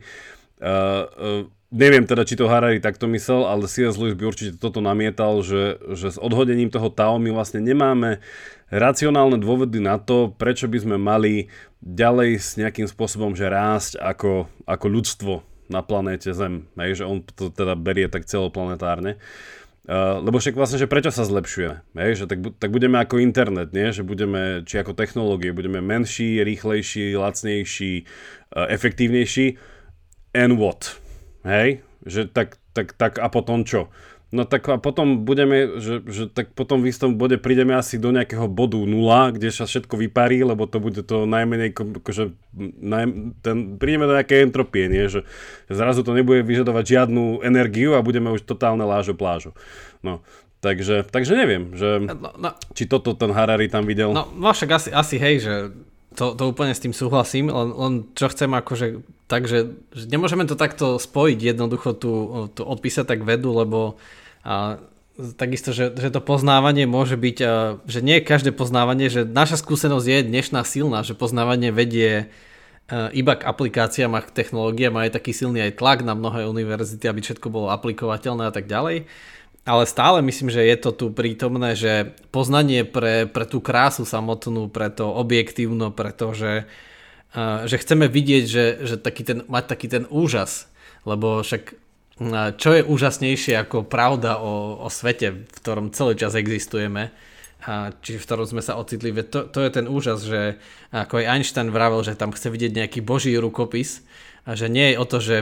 Uh, uh, neviem teda, či to Harari takto myslel, ale C.S. Lewis by určite toto namietal, že, že s odhodením toho Tao my vlastne nemáme racionálne dôvody na to, prečo by sme mali ďalej s nejakým spôsobom, že rásť ako, ako ľudstvo na planéte Zem. Hej, že on to teda berie tak celoplanetárne. Uh, Uh, lebo však vlastne, že prečo sa zlepšuje? Hej? Že tak, tak budeme ako internet, nie? že budeme, či ako technológie, budeme menší, rýchlejší, lacnejší, uh, efektívnejší. And what? Hej? Že tak, tak, tak a potom čo? No tak a potom budeme, že, že tak potom v istom bode prídeme asi do nejakého bodu nula, kde sa všetko vyparí, lebo to bude to najmenej, akože, naj, ten, prídeme do nejakej entropie, nie? Že, že zrazu to nebude vyžadovať žiadnu energiu a budeme už totálne lážo plážo. No, takže, takže neviem, že, no, no, či toto ten Harari tam videl. No, no však asi, asi hej, že to, to úplne s tým súhlasím, len, len čo chcem akože, takže že nemôžeme to takto spojiť jednoducho tu, tu odpísať tak vedu, lebo a takisto, že, že to poznávanie môže byť, že nie každé poznávanie, že naša skúsenosť je dnešná silná, že poznávanie vedie iba k aplikáciám a k technológiám a je taký silný aj tlak na mnohé univerzity, aby všetko bolo aplikovateľné a tak ďalej. Ale stále myslím, že je to tu prítomné, že poznanie pre, pre tú krásu samotnú, pre to objektívno, pretože že chceme vidieť, že, že taký ten, mať taký ten úžas, lebo však čo je úžasnejšie ako pravda o, o svete, v ktorom celý čas existujeme, a či v ktorom sme sa ocitli. To, to je ten úžas, že ako aj Einstein vravel, že tam chce vidieť nejaký boží rukopis, a že nie je o to, že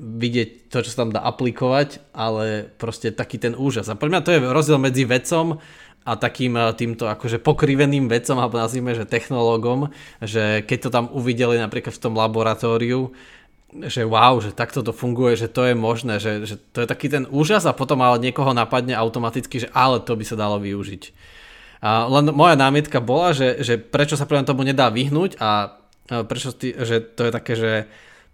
vidieť to, čo sa tam dá aplikovať, ale proste taký ten úžas. A pre mňa to je rozdiel medzi vedcom a takým týmto akože pokriveným vedcom, alebo nazvime, že technológom, že keď to tam uvideli napríklad v tom laboratóriu, že wow, že takto to funguje, že to je možné, že, že to je taký ten úžas a potom ale niekoho napadne automaticky, že ale to by sa dalo využiť. A len moja námietka bola, že, že prečo sa pre tomu nedá vyhnúť a prečo ty, že to je také, že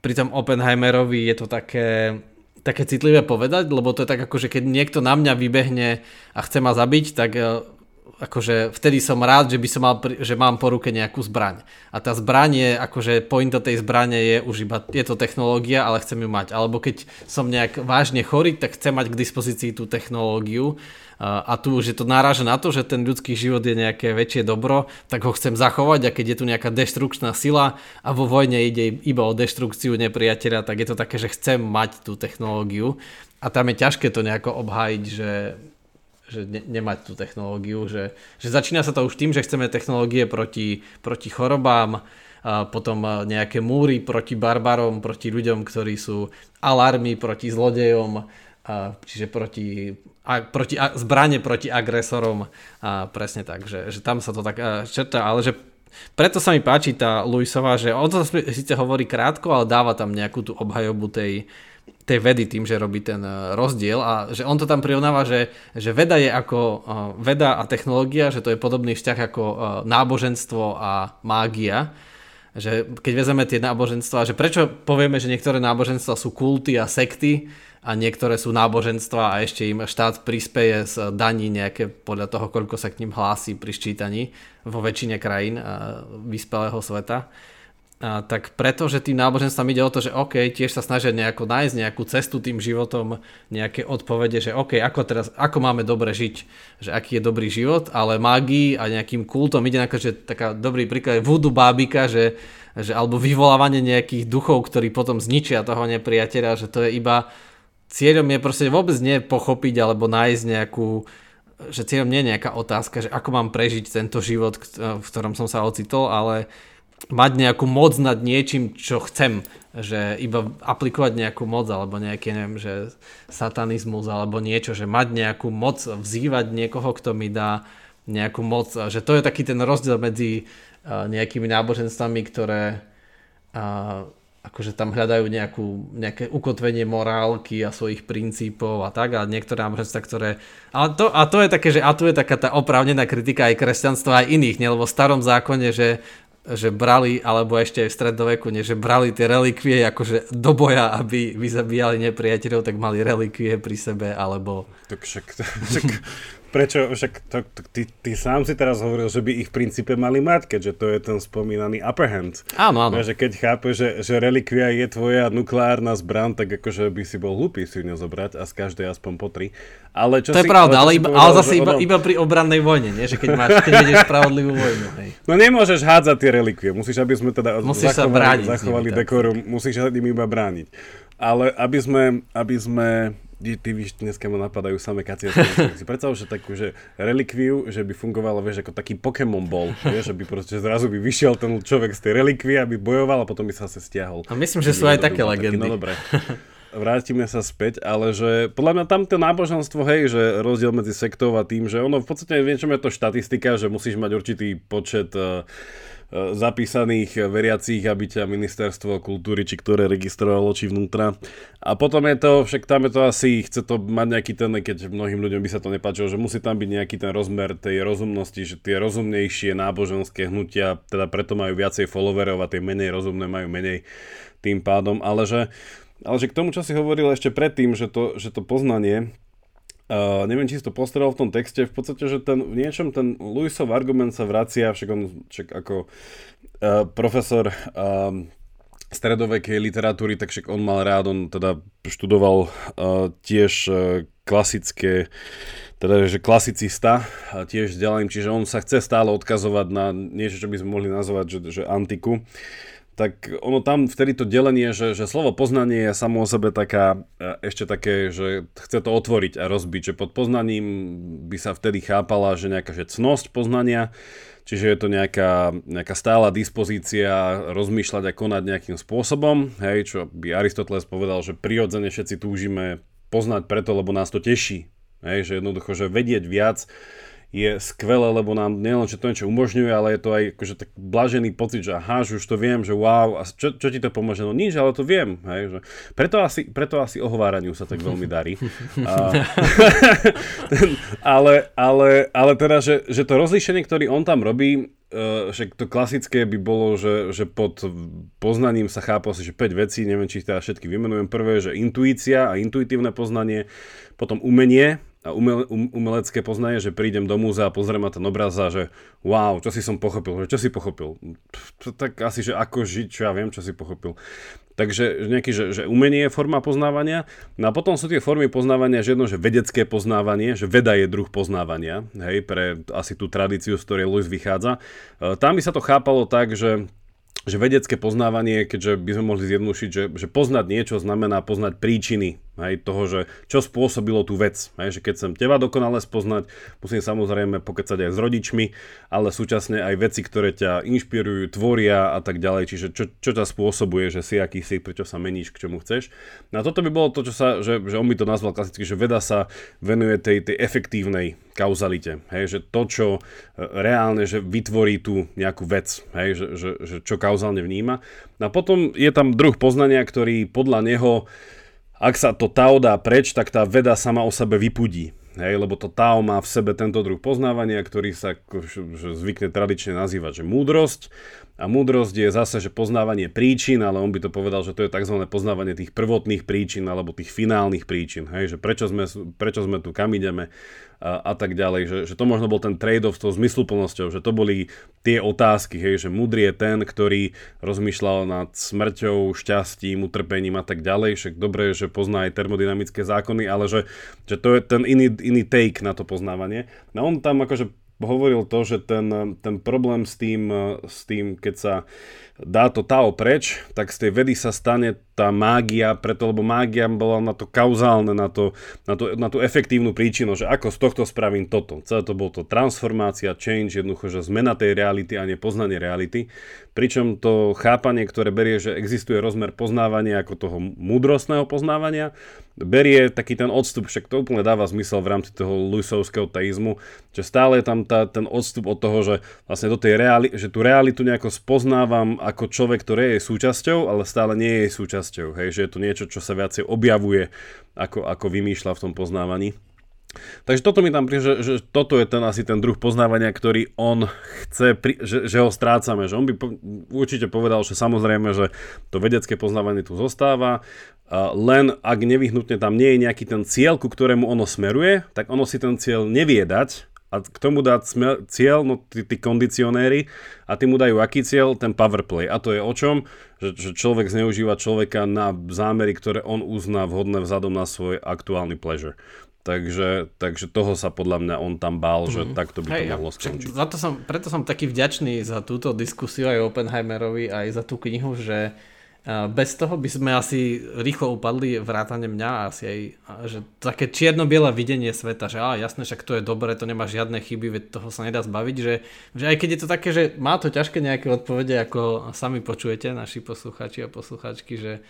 pri tom Oppenheimerovi je to také, také citlivé povedať, lebo to je tak ako, že keď niekto na mňa vybehne a chce ma zabiť, tak akože vtedy som rád, že by som mal, že mám po ruke nejakú zbraň. A tá zbraň je, akože pointa tej zbrane je už iba, je to technológia, ale chcem ju mať. Alebo keď som nejak vážne chorý, tak chcem mať k dispozícii tú technológiu. A tu už je to náraža na to, že ten ľudský život je nejaké väčšie dobro, tak ho chcem zachovať a keď je tu nejaká deštrukčná sila a vo vojne ide iba o deštrukciu nepriateľa, tak je to také, že chcem mať tú technológiu. A tam je ťažké to nejako obhájiť, že že ne, nemať tú technológiu, že, že začína sa to už tým, že chceme technológie proti, proti chorobám, a potom nejaké múry proti barbarom, proti ľuďom, ktorí sú alarmy proti zlodejom, a, čiže proti, a, proti a, zbranie proti agresorom a presne tak, že, že tam sa to tak čerta, ale že preto sa mi páči tá Luisová, že on to síce hovorí krátko, ale dáva tam nejakú tú obhajobu tej, tej vedy tým, že robí ten e, rozdiel a že on to tam prirovnáva, že, že veda je ako e, veda a technológia, že to je podobný vzťah ako e, náboženstvo a mágia. Že keď vezeme tie náboženstva, že prečo povieme, že niektoré náboženstva sú kulty a sekty a niektoré sú náboženstva a ešte im štát prispieje z daní nejaké podľa toho, koľko sa k ním hlási pri ščítaní vo väčšine krajín vyspelého sveta a tak preto, že tým náboženstvom ide o to, že OK, tiež sa snažia nejako nájsť nejakú cestu tým životom, nejaké odpovede, že OK, ako, teraz, ako máme dobre žiť, že aký je dobrý život, ale mágii a nejakým kultom ide ako, že taká dobrý príklad je voodoo bábika, že, že alebo vyvolávanie nejakých duchov, ktorí potom zničia toho nepriateľa, že to je iba cieľom je proste vôbec nepochopiť alebo nájsť nejakú že cieľom nie je nejaká otázka, že ako mám prežiť tento život, v ktorom som sa ocitol, ale mať nejakú moc nad niečím, čo chcem, že iba aplikovať nejakú moc alebo nejaký, neviem, že satanizmus alebo niečo, že mať nejakú moc, vzývať niekoho, kto mi dá nejakú moc, že to je taký ten rozdiel medzi nejakými náboženstvami, ktoré akože tam hľadajú nejakú, nejaké ukotvenie morálky a svojich princípov a tak a niektoré náboženstva, ktoré... Ale to, a to je také, že a tu je taká tá oprávnená kritika aj kresťanstva aj iných, ne? lebo v starom zákone, že že brali, alebo ešte aj v stredoveku, nie, že brali tie relikvie akože do boja, aby vyzabíjali nepriateľov, tak mali relikvie pri sebe, alebo... Tak však, však Prečo? Však to, to, ty, ty sám si teraz hovoril, že by ich v princípe mali mať, keďže to je ten spomínaný upper hand. Áno, áno. Že keď chápe, že, že relikvia je tvoja nukleárna zbran, tak akože by si bol hlúpy si ju nezobrať a z každej aspoň po tri. Ale čo to si, je pravda, ale, iba, povedal, ale zase iba, ono... iba pri obrannej vojne, nie? že keď máš, keď vedeš spravodlivú vojnu. Hej. No nemôžeš hádzať tie relikvie, musíš, aby sme teda musíš zachovali, sa brániť zachovali dekorum, musíš sa im iba brániť. Ale aby sme, aby sme ty, víš, dneska ma napadajú samé kaciace. si predstav, že takú, že relikviu, že by fungovala, vieš, ako taký Pokémon bol, vieš, že by proste zrazu by vyšiel ten človek z tej relikvie, aby bojoval a potom by sa zase stiahol. A myslím, že sú aj také legendy. Taký, no dobre. vrátime sa späť, ale že podľa mňa tam to náboženstvo, hej, že rozdiel medzi sektou a tým, že ono v podstate niečom je to štatistika, že musíš mať určitý počet uh, zapísaných veriacich, aby ťa ministerstvo kultúry či ktoré registrovalo či vnútra. A potom je to, však tam je to asi, chce to mať nejaký ten, keď mnohým ľuďom by sa to nepáčilo, že musí tam byť nejaký ten rozmer tej rozumnosti, že tie rozumnejšie náboženské hnutia, teda preto majú viacej followerov a tie menej rozumné majú menej tým pádom, ale že ale že k tomu, čo si hovoril ešte predtým, že to, že to poznanie, Uh, neviem, či si to postaral v tom texte, v podstate, že ten, v niečom ten Lewisov argument sa vracia, však on však ako uh, profesor uh, stredovekej literatúry, tak však on mal rád, on teda študoval uh, tiež uh, klasické, teda že klasicista, tiež vzdelaním, čiže on sa chce stále odkazovať na niečo, čo by sme mohli nazvať, že, že antiku tak ono tam vtedy to delenie, že, že slovo poznanie je samo o sebe taká, e, ešte také, že chce to otvoriť a rozbiť, že pod poznaním by sa vtedy chápala, že nejaká že cnosť poznania, čiže je to nejaká, nejaká stála dispozícia rozmýšľať a konať nejakým spôsobom, hej, čo by Aristoteles povedal, že prirodzene všetci túžime poznať preto, lebo nás to teší, hej, že jednoducho, že vedieť viac, je skvelé, lebo nám nielen, že to niečo umožňuje, ale je to aj akože tak blažený pocit, že aha, že už to viem, že wow, a čo, čo ti to pomôže? No nič, ale to viem. Hej, že preto, asi, preto asi ohováraniu sa tak veľmi darí. A, ale, ale, ale teda, že, že to rozlíšenie, ktorý on tam robí, Uh, však to klasické by bolo, že, že pod poznaním sa chápa asi, že 5 vecí, neviem, či ich teda všetky vymenujem. Prvé, že intuícia a intuitívne poznanie, potom umenie, a umele, um, umelecké poznanie, že prídem do múzea a pozriem na ten obraz a že wow, čo si som pochopil, že čo si pochopil? Pff, tak asi, že ako žiť, čo ja viem, čo si pochopil. Takže nejaký, že, že umenie je forma poznávania. No a potom sú tie formy poznávania, že jedno, že vedecké poznávanie, že veda je druh poznávania, hej, pre asi tú tradíciu, z ktorej Lewis vychádza. E, tam by sa to chápalo tak, že že vedecké poznávanie, keďže by sme mohli zjednodušiť, že, že poznať niečo znamená poznať príčiny hej, toho, že čo spôsobilo tú vec. Hej, že keď chcem teba dokonale spoznať, musím samozrejme pokecať aj s rodičmi, ale súčasne aj veci, ktoré ťa inšpirujú, tvoria a tak ďalej. Čiže čo, čo ťa spôsobuje, že si aký si, prečo sa meníš, k čomu chceš. No a toto by bolo to, čo sa, že, že on by to nazval klasicky, že veda sa venuje tej, tej efektívnej kauzalite. Hej, že to, čo e, reálne, že vytvorí tú nejakú vec, hej, že, že, že čo kauzálne vníma. No a potom je tam druh poznania, ktorý podľa neho ak sa to Tao dá preč, tak tá veda sama o sebe vypudí. Hej, lebo to Tao má v sebe tento druh poznávania, ktorý sa zvykne tradične nazývať, že múdrosť. A múdrosť je zase, že poznávanie príčin, ale on by to povedal, že to je tzv. poznávanie tých prvotných príčin alebo tých finálnych príčin, hej, že prečo sme, prečo sme tu, kam ideme a, a tak ďalej, že, že to možno bol ten trade-off s tou zmysluplnosťou, že to boli tie otázky, hej, že múdry je ten, ktorý rozmýšľal nad smrťou, šťastím, utrpením a tak ďalej, však dobre že pozná aj termodynamické zákony, ale že, že to je ten iný, iný take na to poznávanie. No on tam akože hovoril to, že ten, ten problém s tým, s tým, keď sa dá to Tao preč, tak z tej vedy sa stane tá mágia, preto lebo mágia bola na to kauzálne, na, to, na, to, na tú efektívnu príčinu, že ako z tohto spravím toto. Celé to bolo to transformácia, change, jednoducho, že zmena tej reality a nepoznanie reality. Pričom to chápanie, ktoré berie, že existuje rozmer poznávania ako toho múdrostného poznávania, berie taký ten odstup, však to úplne dáva zmysel v rámci toho Luisovského teizmu, že stále je tam tá, ten odstup od toho, že vlastne do tej reali- že tú realitu nejako spoznávam ako človek, ktorý je súčasťou, ale stále nie je súčasťou. Hej, že je to niečo, čo sa viacej objavuje, ako, ako vymýšľa v tom poznávaní. Takže toto mi tam príde, že, že toto je ten asi ten druh poznávania, ktorý on chce, pri, že, že ho strácame. Že on by po, určite povedal, že samozrejme, že to vedecké poznávanie tu zostáva, len ak nevyhnutne tam nie je nejaký ten cieľ, ku ktorému ono smeruje, tak ono si ten cieľ nevie dať a k tomu smer, cieľ, no tí, tí kondicionéry a tí mu dajú aký cieľ? Ten powerplay. A to je o čom? Že, že človek zneužíva človeka na zámery, ktoré on uzná vhodné vzhľadom na svoj aktuálny pleasure. Takže, takže toho sa podľa mňa on tam bál, mm. že mhm. takto by to Hej, mohlo skončiť. Za to som, preto som taký vďačný za túto diskusiu aj Oppenheimerovi, aj za tú knihu, že bez toho by sme asi rýchlo upadli vrátane mňa asi aj, že také čierno-biele videnie sveta, že á, jasné, však to je dobré, to nemá žiadne chyby, veď toho sa nedá zbaviť, že, že aj keď je to také, že má to ťažké nejaké odpovede, ako sami počujete, naši posluchači a posluchačky, že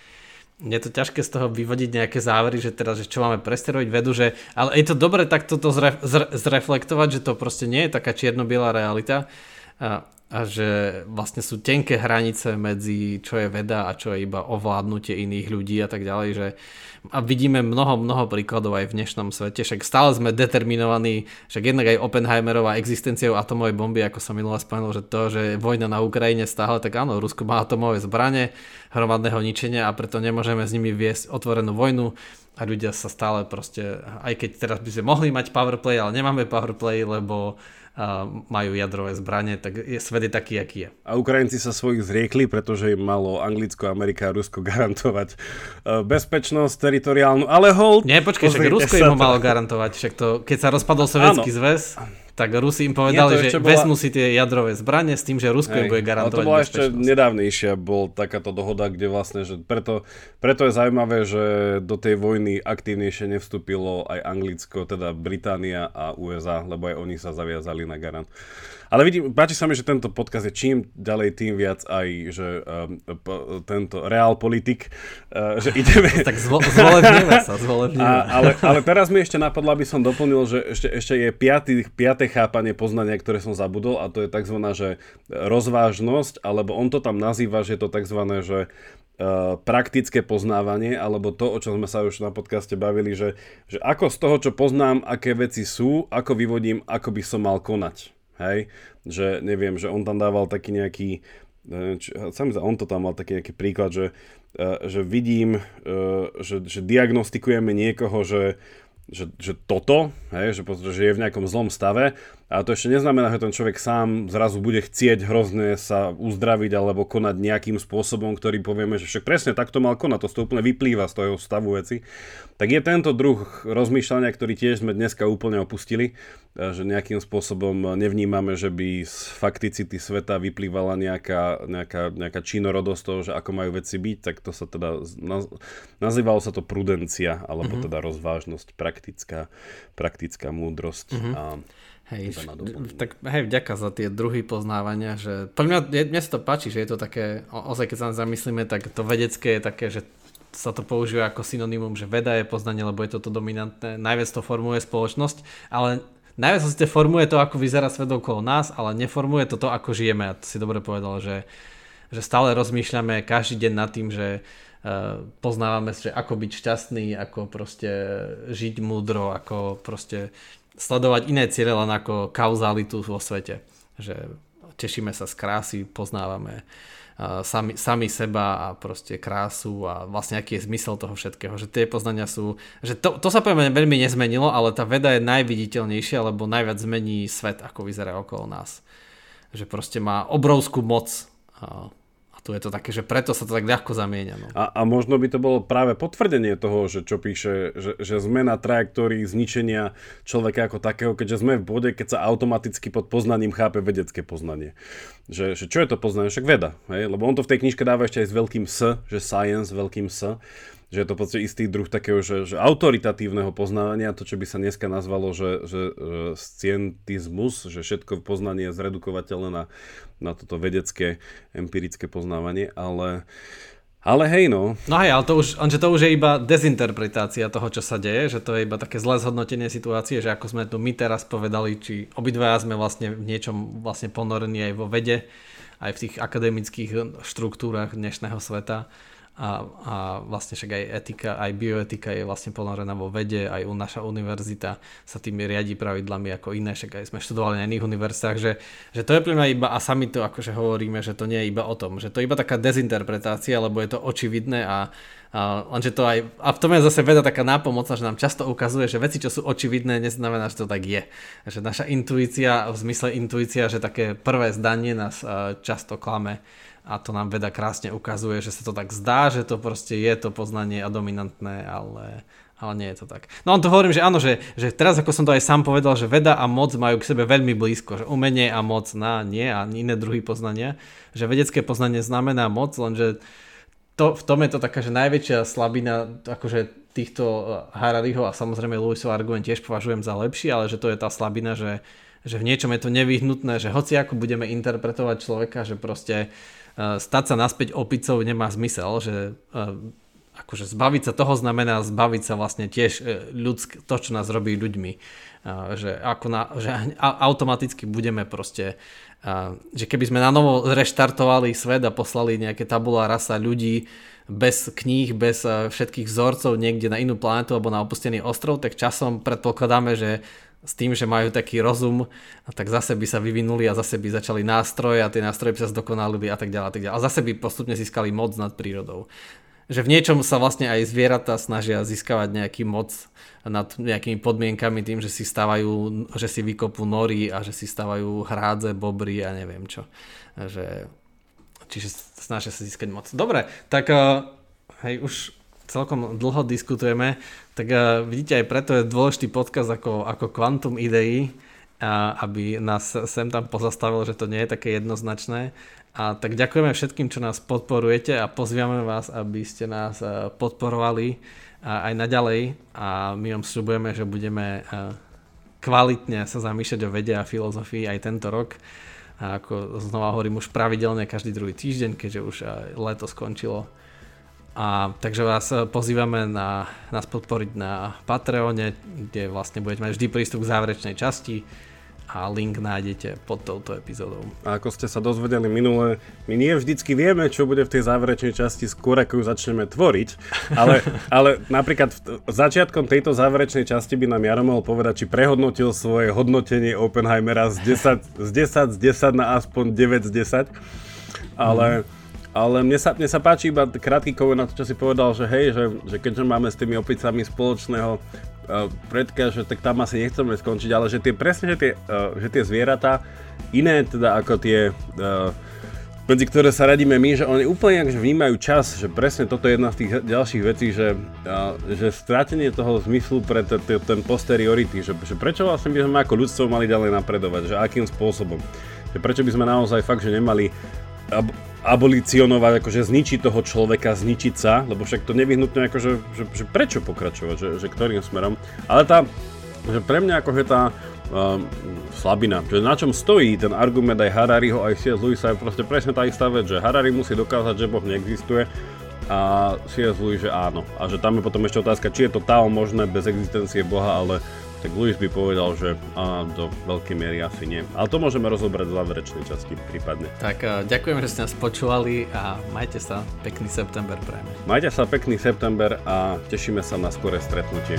je to ťažké z toho vyvodiť nejaké závery, že teraz, že čo máme presterovať vedu, že, ale je to dobre takto to zre, zre, zreflektovať, že to proste nie je taká čierno-biela realita a, že vlastne sú tenké hranice medzi čo je veda a čo je iba ovládnutie iných ľudí a tak ďalej, že a vidíme mnoho, mnoho príkladov aj v dnešnom svete, však stále sme determinovaní, však jednak aj Oppenheimerová existenciou atomovej bomby, ako som minule spomenul, že to, že vojna na Ukrajine stále, tak áno, Rusko má atomové zbranie hromadného ničenia a preto nemôžeme s nimi viesť otvorenú vojnu a ľudia sa stále proste, aj keď teraz by sme mohli mať powerplay, ale nemáme powerplay, lebo majú jadrové zbranie, tak je, svet je taký, aký je. A Ukrajinci sa svojich zriekli, pretože im malo Anglicko, Amerika a Rusko garantovať e, bezpečnosť teritoriálnu, ale hold... Nie, počkej, však Rusko im ho malo garantovať, však to, keď sa rozpadol sovietský zväz, tak Rusi im povedali, Nie, že bola... vezmú si tie jadrové zbranie s tým, že Rusko im bude garantovať ale to bola ešte nedávnejšia, bol takáto dohoda, kde vlastne, že preto, preto je zaujímavé, že do tej vojny aktívnejšie nevstúpilo aj Anglicko, teda Británia a USA, lebo aj oni sa zaviazali na garant. Ale vidím, páči sa mi, že tento podcast je čím ďalej, tým viac aj, že um, po, tento reál politik, uh, že ideme... tak zvo, zvolebníme sa, zvolebníme. A, ale, ale teraz mi ešte napadlo, aby som doplnil, že ešte, ešte je piatý, piaté chápanie poznania, ktoré som zabudol a to je tzv. že rozvážnosť, alebo on to tam nazýva, že je to tzv. že Uh, praktické poznávanie, alebo to, o čom sme sa už na podcaste bavili, že, že ako z toho, čo poznám, aké veci sú, ako vyvodím, ako by som mal konať. Hej? Že neviem, že on tam dával taký nejaký, e, či, on to tam mal taký nejaký príklad, že, e, že vidím, e, že, že diagnostikujeme niekoho, že, že, že toto, hej, že, že je v nejakom zlom stave a to ešte neznamená, že ten človek sám zrazu bude chcieť hrozne sa uzdraviť alebo konať nejakým spôsobom, ktorý povieme, že však presne takto mal konať, to, to úplne vyplýva z toho stavu veci. Tak je tento druh rozmýšľania, ktorý tiež sme dneska úplne opustili, e, že nejakým spôsobom nevnímame, že by z fakticity sveta vyplývala nejaká, nejaká, nejaká činorodosť toho, že ako majú veci byť, tak to sa teda, nazývalo sa to prudencia, alebo mm-hmm. teda rozvážnosť, praktická, praktická múdrosť. Mm-hmm. A, Hej, tak hej, vďaka za tie druhy poznávania, že pre mňa, mne sa to páči, že je to také, ozaj keď sa zamyslíme, tak to vedecké je také, že sa to používa ako synonymum, že veda je poznanie, lebo je toto dominantné, najviac to formuje spoločnosť, ale najviac to formuje to, ako vyzerá svet okolo nás, ale neformuje to to, ako žijeme. A to si dobre povedal, že, že stále rozmýšľame každý deň nad tým, že uh, poznávame, že ako byť šťastný, ako proste žiť múdro, ako proste sledovať iné ciele len ako kauzalitu vo svete. Že tešíme sa z krásy, poznávame sami, sami seba a proste krásu a vlastne aký je zmysel toho všetkého, že tie poznania sú, že to, to sa poviem veľmi nezmenilo, ale tá veda je najviditeľnejšia, lebo najviac zmení svet, ako vyzerá okolo nás. Že proste má obrovskú moc tu je to také, že preto sa to tak ľahko zamieňa. No. A, a možno by to bolo práve potvrdenie toho, že čo píše, že, že sme na trajektórii zničenia človeka ako takého, keďže sme v bode, keď sa automaticky pod poznaním chápe vedecké poznanie. Že, že čo je to poznanie? Však veda. Hej? Lebo on to v tej knižke dáva ešte aj s veľkým S, že science, veľkým S že je to podstate istý druh takého, že, že autoritatívneho poznávania, to čo by sa dneska nazvalo, že, že, že scientizmus, že všetko poznanie je zredukovateľné na, na toto vedecké, empirické poznávanie, ale ale hej no. No hej, ale to už, že to už je iba dezinterpretácia toho, čo sa deje, že to je iba také zlé zhodnotenie situácie, že ako sme tu my teraz povedali, či obidvaja sme vlastne v niečom vlastne ponorení aj vo vede, aj v tých akademických štruktúrach dnešného sveta a, a vlastne však aj etika, aj bioetika je vlastne ponorená vo vede, aj u naša univerzita sa tým riadi pravidlami ako iné, však aj sme študovali na iných univerzitách, že, že to je pre mňa iba, a sami to akože hovoríme, že to nie je iba o tom, že to je iba taká dezinterpretácia, lebo je to očividné a, a lenže to aj, a v tom je zase veda taká nápomocná, že nám často ukazuje, že veci, čo sú očividné, neznamená, že to tak je. Že naša intuícia, v zmysle intuícia, že také prvé zdanie nás často klame a to nám veda krásne ukazuje, že sa to tak zdá, že to proste je to poznanie a dominantné, ale, ale nie je to tak. No on to hovorím, že áno, že, že teraz ako som to aj sám povedal, že veda a moc majú k sebe veľmi blízko, že umenie a moc na nie a iné druhy poznania, že vedecké poznanie znamená moc, lenže to, v tom je to taká, že najväčšia slabina akože týchto eh, Harariho a samozrejme Lewisov argument tiež považujem za lepší, ale že to je tá slabina, že, že v niečom je to nevyhnutné, že hoci ako budeme interpretovať človeka, že proste Eh, stať sa naspäť opicou nemá zmysel, že eh, akože zbaviť sa toho znamená zbaviť sa vlastne tiež eh, ľudsk, to, čo nás robí ľuďmi. Že, ako na, že automaticky budeme proste, že keby sme na novo reštartovali svet a poslali nejaké tabula rasa ľudí bez kníh, bez všetkých vzorcov niekde na inú planetu alebo na opustený ostrov, tak časom predpokladáme, že s tým, že majú taký rozum, tak zase by sa vyvinuli a zase by začali nástroje a tie nástroje by sa zdokonalili a tak ďalej a tak ďalej. A zase by postupne získali moc nad prírodou. Že v niečom sa vlastne aj zvieratá snažia získavať nejaký moc nad nejakými podmienkami tým, že si stávajú, že si vykopú nory a že si stávajú hrádze, bobry a neviem čo. Že, čiže snažia sa získať moc. Dobre, tak eh, hej, už celkom dlho diskutujeme, tak uh, vidíte aj preto je dôležitý podcast ako, ako Quantum Idei, a aby nás sem tam pozastavilo, že to nie je také jednoznačné. A tak ďakujeme všetkým, čo nás podporujete a pozývame vás, aby ste nás uh, podporovali aj naďalej a my vám slúbujeme, že budeme uh, kvalitne sa zamýšľať o vede a filozofii aj tento rok. A ako znova hovorím už pravidelne každý druhý týždeň, keďže už leto skončilo a takže vás eh, pozývame na, nás podporiť na Patreone, kde vlastne budete mať vždy prístup k záverečnej časti a link nájdete pod touto epizódou. A ako ste sa dozvedeli minule, my nie vždycky vieme, čo bude v tej záverečnej časti skôr, ako ju začneme tvoriť, ale, ale napríklad v, začiatkom tejto záverečnej časti by nám Jaro mohol povedať, či prehodnotil svoje hodnotenie Oppenheimera z 10 z, 10, z 10 na aspoň 9 z 10, ale... Mm ale mne sa, mne sa páči iba krátky kovor na to, čo si povedal, že hej, že, že keďže máme s tými opicami spoločného uh, predka, že tak tam asi nechceme skončiť, ale že tie presne, že tie, uh, že tie zvieratá, iné teda ako tie, uh, medzi ktoré sa radíme my, že oni úplne že vnímajú čas, že presne toto je jedna z tých ďalších vecí, že, uh, že strátenie toho zmyslu pre t- t- ten posteriority, že, že prečo vlastne by sme ako ľudstvo mali ďalej napredovať, že akým spôsobom. Že prečo by sme naozaj fakt, že nemali abolicionovať, akože zničiť toho človeka, zničiť sa, lebo však to nevyhnutne akože, že, že prečo pokračovať, že, že ktorým smerom. Ale tá, že pre mňa akože tá um, slabina, že na čom stojí ten argument aj Harariho, aj C.S. Lewisa je proste presne tá istá vec, že Harari musí dokázať, že Boh neexistuje a C.S. Lewis, že áno. A že tam je potom ešte otázka, či je to tá možné bez existencie Boha, ale tak Luis by povedal, že a, do veľkej miery asi nie. Ale to môžeme rozobrať v záverečnej časti prípadne. Tak uh, ďakujem, že ste nás počúvali a majte sa pekný september prajme. Majte sa pekný september a tešíme sa na skoré stretnutie.